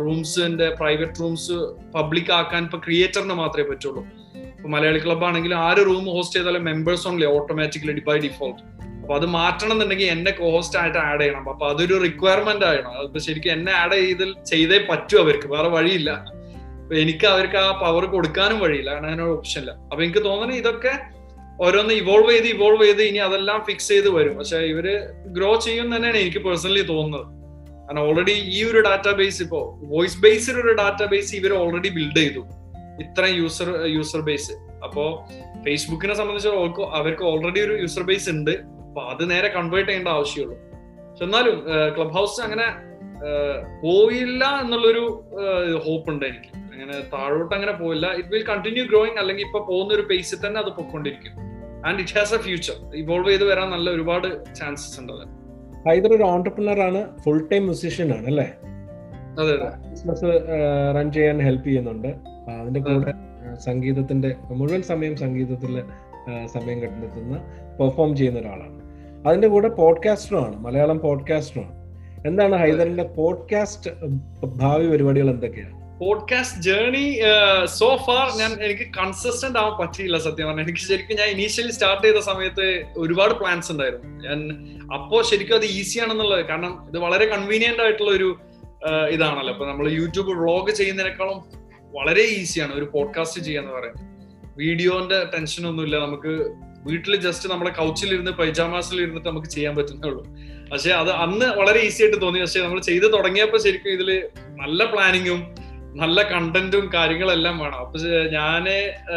റൂംസിന്റെ പ്രൈവറ്റ് റൂംസ് പബ്ലിക് ആക്കാൻ ഇപ്പൊ ക്രിയേറ്ററിന് മാത്രമേ പറ്റുള്ളൂ. ഇപ്പൊ മലയാളി ക്ലബ് ആണെങ്കിൽ ആര് റൂം ഹോസ്റ്റ് ചെയ്താലും members only automatically by default അപ്പൊ അത് മാറ്റണം എന്നുണ്ടെങ്കിൽ എന്നെ ഹോസ്റ്റ് ആയിട്ട് ആഡ് ചെയ്യണം. അപ്പൊ അതൊരു റിക്വയർമെന്റ് ആയിരുന്നു അതിപ്പോ ശരിക്കും എന്നെ ആഡ് ചെയ്ത് ചെയ്തേ പറ്റൂ അവർക്ക്. വേറെ വഴിയില്ല. എനിക്ക് അവർക്ക് ആ പവർ കൊടുക്കാനും വഴിയില്ല. കാരണം അതിനൊരു ഓപ്ഷൻ ഇല്ല. അപ്പൊ എനിക്ക് തോന്നുന്നത് ഇതൊക്കെ ഓരോന്ന് ഇവോൾവ് ചെയ്ത് ഇവോൾവ് ചെയ്ത് ഇനി അതെല്ലാം ഫിക്സ് ചെയ്ത് വരും. പക്ഷെ ഇവർ ഗ്രോ ചെയ്യും തന്നെയാണ് എനിക്ക് പേഴ്സണലി തോന്നുന്നത്. കാരണം ഓൾറെഡി ഈ ഒരു ഡാറ്റാബേസ് ഇപ്പോ വോയിസ് ബേസിൽ ഒരു ഡാറ്റാബേസ് ഇവർ ഓൾറെഡി ബിൽഡ് ചെയ്തു. ഇത്രയും യൂസർ യൂസർ ബേസ് അപ്പോ ഫേസ്ബുക്കിനെ സംബന്ധിച്ച് അവർക്ക് ഓൾറെഡി ഒരു യൂസർ ബേസ് ഉണ്ട്. അപ്പൊ അത് നേരെ കൺവേർട്ട് ചെയ്യേണ്ട ആവശ്യമുള്ളൂ. പക്ഷെ എന്നാലും ക്ലബ് ഹൗസ് അങ്ങനെ പോയില്ല എന്നുള്ളൊരു ഹോപ്പ് ഉണ്ട് എനിക്ക്. അങ്ങനെ താഴോട്ട് അങ്ങനെ പോയില്ല. ഇറ്റ് വിൽ കണ്ടിന്യൂ ഗ്രോയിങ് അല്ലെങ്കിൽ ഇപ്പൊ പോകുന്ന ഒരു പേസിൽ തന്നെ അത് പൊയ്ക്കൊണ്ടിരിക്കും. And it has a future evolve ചെയ്ത് വരാൻ നല്ല ഒരുപാട് ചാൻസസ് ഉണ്ട് അത് ഹൈദർ ഒരു ഓണ്ടർപ്രണർ ആണ് ഫുൾ ടൈം മ്യൂസിഷ്യൻ ആണ് അല്ലേ? ബിസിനസ് റൺ ചെയ്യാൻ ഹെൽപ്പ് ചെയ്യുന്നുണ്ട്. അതിന്റെ കൂടെ സംഗീതത്തിന്റെ മുഴുവൻ സമയം സംഗീതത്തിൽ സമയം കണ്ടെത്തുന്ന പെർഫോം ചെയ്യുന്ന ഒരാളാണ്. അതിന്റെ കൂടെ പോഡ്കാസ്റ്ററും ആണ് മലയാളം പോഡ്കാസ്റ്ററും ആണ്. എന്താണ് ഹൈദറിന്റെ പോഡ്കാസ്റ്റ് ഭാവി പരിപാടികൾ എന്തൊക്കെയാണ് പോഡ്കാസ്റ്റ് ജേർണി സോ ഫാർ ഞാൻ എനിക്ക് കൺസിസ്റ്റന്റ് ആവാൻ പറ്റിയില്ല സത്യം പറഞ്ഞാൽ എനിക്ക് ശരിക്കും ഞാൻ ഇനീഷ്യലി സ്റ്റാർട്ട് ചെയ്ത സമയത്ത് ഒരുപാട് പ്ലാൻസ് ഉണ്ടായിരുന്നു. ഞാൻ അപ്പോ ശരിക്കും അത് ഈസി ആണെന്നുള്ളത് കാരണം ഇത് വളരെ കൺവീനിയന്റ് ആയിട്ടുള്ള ഒരു ഇതാണല്ലോ. അപ്പൊ നമ്മൾ യൂട്യൂബ് വ്ളോഗ് ചെയ്യുന്നതിനേക്കാളും വളരെ ഈസിയാണ് ഒരു പോഡ്കാസ്റ്റ് ചെയ്യാന്ന് പറയുന്നത്. വീഡിയോന്റെ ടെൻഷൻ ഒന്നുമില്ല നമുക്ക് വീട്ടിൽ ജസ്റ്റ് നമ്മുടെ കൗച്ചിൽ ഇരുന്ന് പൈജാമാസിൽ ഇരുന്നിട്ട് നമുക്ക് ചെയ്യാൻ പറ്റുന്നേ ഉള്ളൂ. പക്ഷെ അത് അന്ന് വളരെ ഈസി ആയിട്ട് തോന്നി. പക്ഷെ നമ്മൾ ചെയ്ത് തുടങ്ങിയപ്പോൾ ശരിക്കും ഇതിൽ നല്ല പ്ലാനിങ്ങും നല്ല കണ്ടന്റും കാര്യങ്ങളെല്ലാം വേണം. അപ്പൊ ഞാൻ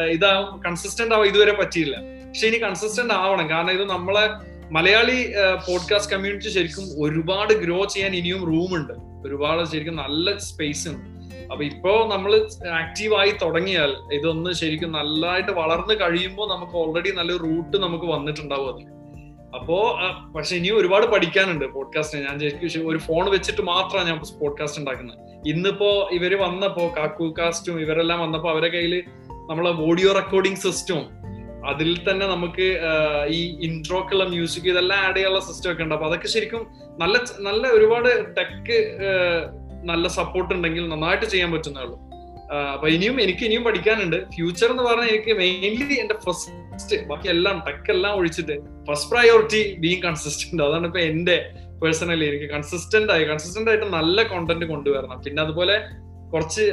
ഇതാ കൺസിസ്റ്റന്റ് ആവാൻ ഇതുവരെ പറ്റിയില്ല. പക്ഷെ ഇനി കൺസിസ്റ്റന്റ് ആവണം. കാരണം ഇത് നമ്മളെ മലയാളി പോഡ്കാസ്റ്റ് കമ്മ്യൂണിറ്റി ശരിക്കും ഒരുപാട് ഗ്രോ ചെയ്യാൻ ഇനിയും റൂമുണ്ട് ഒരുപാട് ശരിക്കും നല്ല സ്പേസ് ഉണ്ട്. അപ്പൊ ഇപ്പോ നമ്മൾ ആക്റ്റീവായി തുടങ്ങിയാൽ ഇതൊന്ന് ശരിക്കും നല്ലതായിട്ട് വളർന്നു കഴിയുമ്പോൾ നമുക്ക് ഓൾറെഡി നല്ല റൂട്ട് നമുക്ക് വന്നിട്ടുണ്ടാവും അതിൽ അപ്പോ പക്ഷെ ഇനിയും ഒരുപാട് പഠിക്കാനുണ്ട് പോഡ്കാസ്റ്റിന് ഞാൻ ശരിക്കും ഒരു ഫോൺ വെച്ചിട്ട് മാത്രമാണ് ഞാൻ പോഡ്കാസ്റ്റ് ഉണ്ടാക്കുന്നത്. ഇന്നിപ്പോ ഇവർ വന്നപ്പോ കാക്കു കാസ്റ്റും ഇവരെല്ലാം വന്നപ്പോ അവരെ കയ്യിൽ നമ്മളെ ഓഡിയോ റെക്കോർഡിംഗ് സിസ്റ്റവും അതിൽ തന്നെ നമുക്ക് ഈ ഇൻട്രോക്കുള്ള മ്യൂസിക് ഇതെല്ലാം ആഡ് ചെയ്യാനുള്ള സിസ്റ്റം ഒക്കെ ഉണ്ട്. അപ്പൊ അതൊക്കെ ശരിക്കും നല്ല നല്ല ഒരുപാട് ടെക് നല്ല സപ്പോർട്ട് ഉണ്ടെങ്കിൽ നന്നായിട്ട് ചെയ്യാൻ പറ്റുന്നേ ഉള്ളൂ. അപ്പൊ ഇനിയും എനിക്ക് ഇനിയും പഠിക്കാനുണ്ട്. ഫ്യൂച്ചർ എന്ന് പറഞ്ഞാൽ എനിക്ക് മെയിൻലി എന്റെ ഫസ്റ്റ് ബാക്കി എല്ലാം ടെക് എല്ലാം ഒഴിച്ചിട്ട് ഫസ്റ്റ് പ്രയോറിറ്റി ബീങ് കൺസിസ്റ്റന്റ് അതാണ് ഇപ്പൊ എന്റെ പേഴ്സണലി എനിക്ക് കൺസിസ്റ്റന്റ് ആയി കൺസിസ്റ്റന്റ് ആയിട്ട് നല്ല കോണ്ടന്റ് കൊണ്ടുവരണം. പിന്നെ അതുപോലെ കുറച്ച്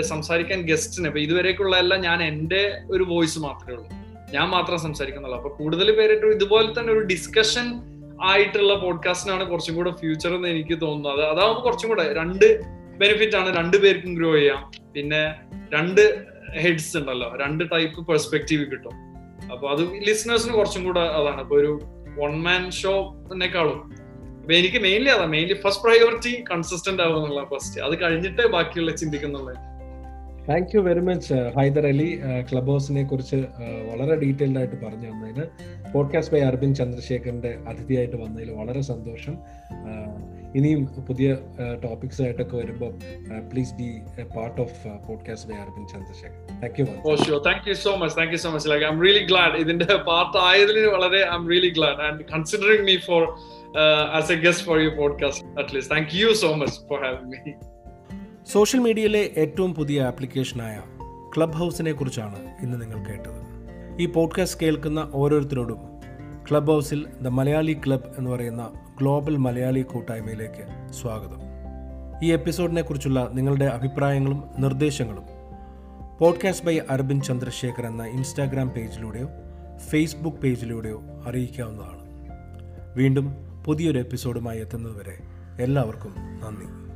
സംസാരിക്കാൻ ഗസ്റ്റിന് ഇപ്പൊ ഇതുവരേക്കുള്ള എല്ലാം ഞാൻ എന്റെ ഒരു വോയിസ് മാത്രമേ ഉള്ളൂ. ഞാൻ മാത്രം സംസാരിക്കുന്നുള്ളൂ. അപ്പൊ കൂടുതൽ പേരായിട്ട് ഇതുപോലെ തന്നെ ഒരു ഡിസ്കഷൻ ആയിട്ടുള്ള പോഡ്കാസ്റ്റിനാണ് കുറച്ചും കൂടെ ഫ്യൂച്ചർ എന്ന് എനിക്ക് തോന്നുന്നത്. അതാവുമ്പോൾ കുറച്ചും കൂടെ രണ്ട് ബെനിഫിറ്റ് ആണ്. രണ്ട് പേർക്കും ഗ്രോ ചെയ്യാം. പിന്നെ രണ്ട് ഹെഡ്സ് ഉണ്ടല്ലോ. രണ്ട് ടൈപ്പ് പെർസ്പെക്റ്റീവ് കിട്ടും. അപ്പൊ അത് ലിസണേഴ്സിന് കുറച്ചും കൂടെ അതാണ്. ഇപ്പൊ ഒരു വൺ മാൻ ഷോനെക്കാളും എനിക്ക് മെയിൻലി അതാ മെയിൻലി ഫസ്റ്റ് പ്രയോറിറ്റി കൺസിസ്റ്റന്റ് ആവുക എന്നുള്ള ഫസ്റ്റ് അത് കഴിഞ്ഞിട്ട് ബാക്കിയുള്ള ചിന്തിക്കുന്നുള്ളത് thank you very much Haider Ali. Club ഹൗസിനെ കുറിച്ച് വളരെ ഡീറ്റെയിൽഡ് ആയിട്ട് പറഞ്ഞു തന്നതിന് പോഡ്കാസ്റ്റ് ബൈ അരവിന്ദ് ചന്ദ്രശേഖരന്റെ അതിഥിയായിട്ട് വന്നതിൽ വളരെ സന്തോഷം. ഇനിയും പുതിയ ടോപ്പിക്സ് ആയിട്ടൊക്കെ വരുമ്പോൾ please be a part of podcast by Arbin Chandrashekhar thank you oh sure thank you so much thank you so much like I'm really glad ഇതിന്റെ പാർട്ട് ആയതിൽ വളരെ I'm really glad and considering me for as a guest for your podcast at least thank you so much for having me social മീഡിയയിലെ ഏറ്റവും പുതിയ ആപ്ലിക്കേഷനായ club ഹൗസിനെ കുറിച്ചാണ് ഇന്ന് നിങ്ങൾ കേട്ടത്. ഈ പോഡ്കാസ്റ്റ് കേൾക്കുന്ന ഓരോരുത്തരോടും ക്ലബ് ഹൗസിൽ ദ മലയാളി ക്ലബ് എന്ന് പറയുന്ന ഗ്ലോബൽ മലയാളി കൂട്ടായ്മയിലേക്ക് സ്വാഗതം. ഈ എപ്പിസോഡിനെ കുറിച്ചുള്ള നിങ്ങളുടെ അഭിപ്രായങ്ങളും നിർദ്ദേശങ്ങളും പോഡ്കാസ്റ്റ് ബൈ അരബിൻ ചന്ദ്രശേഖർ എന്ന ഇൻസ്റ്റാഗ്രാം പേജിലൂടെയോ ഫേസ്ബുക്ക് പേജിലൂടെയോ അറിയിക്കാവുന്നതാണ്. വീണ്ടും പുതിയൊരു എപ്പിസോഡുമായി എത്തുന്നതുവരെ എല്ലാവർക്കും നന്ദി.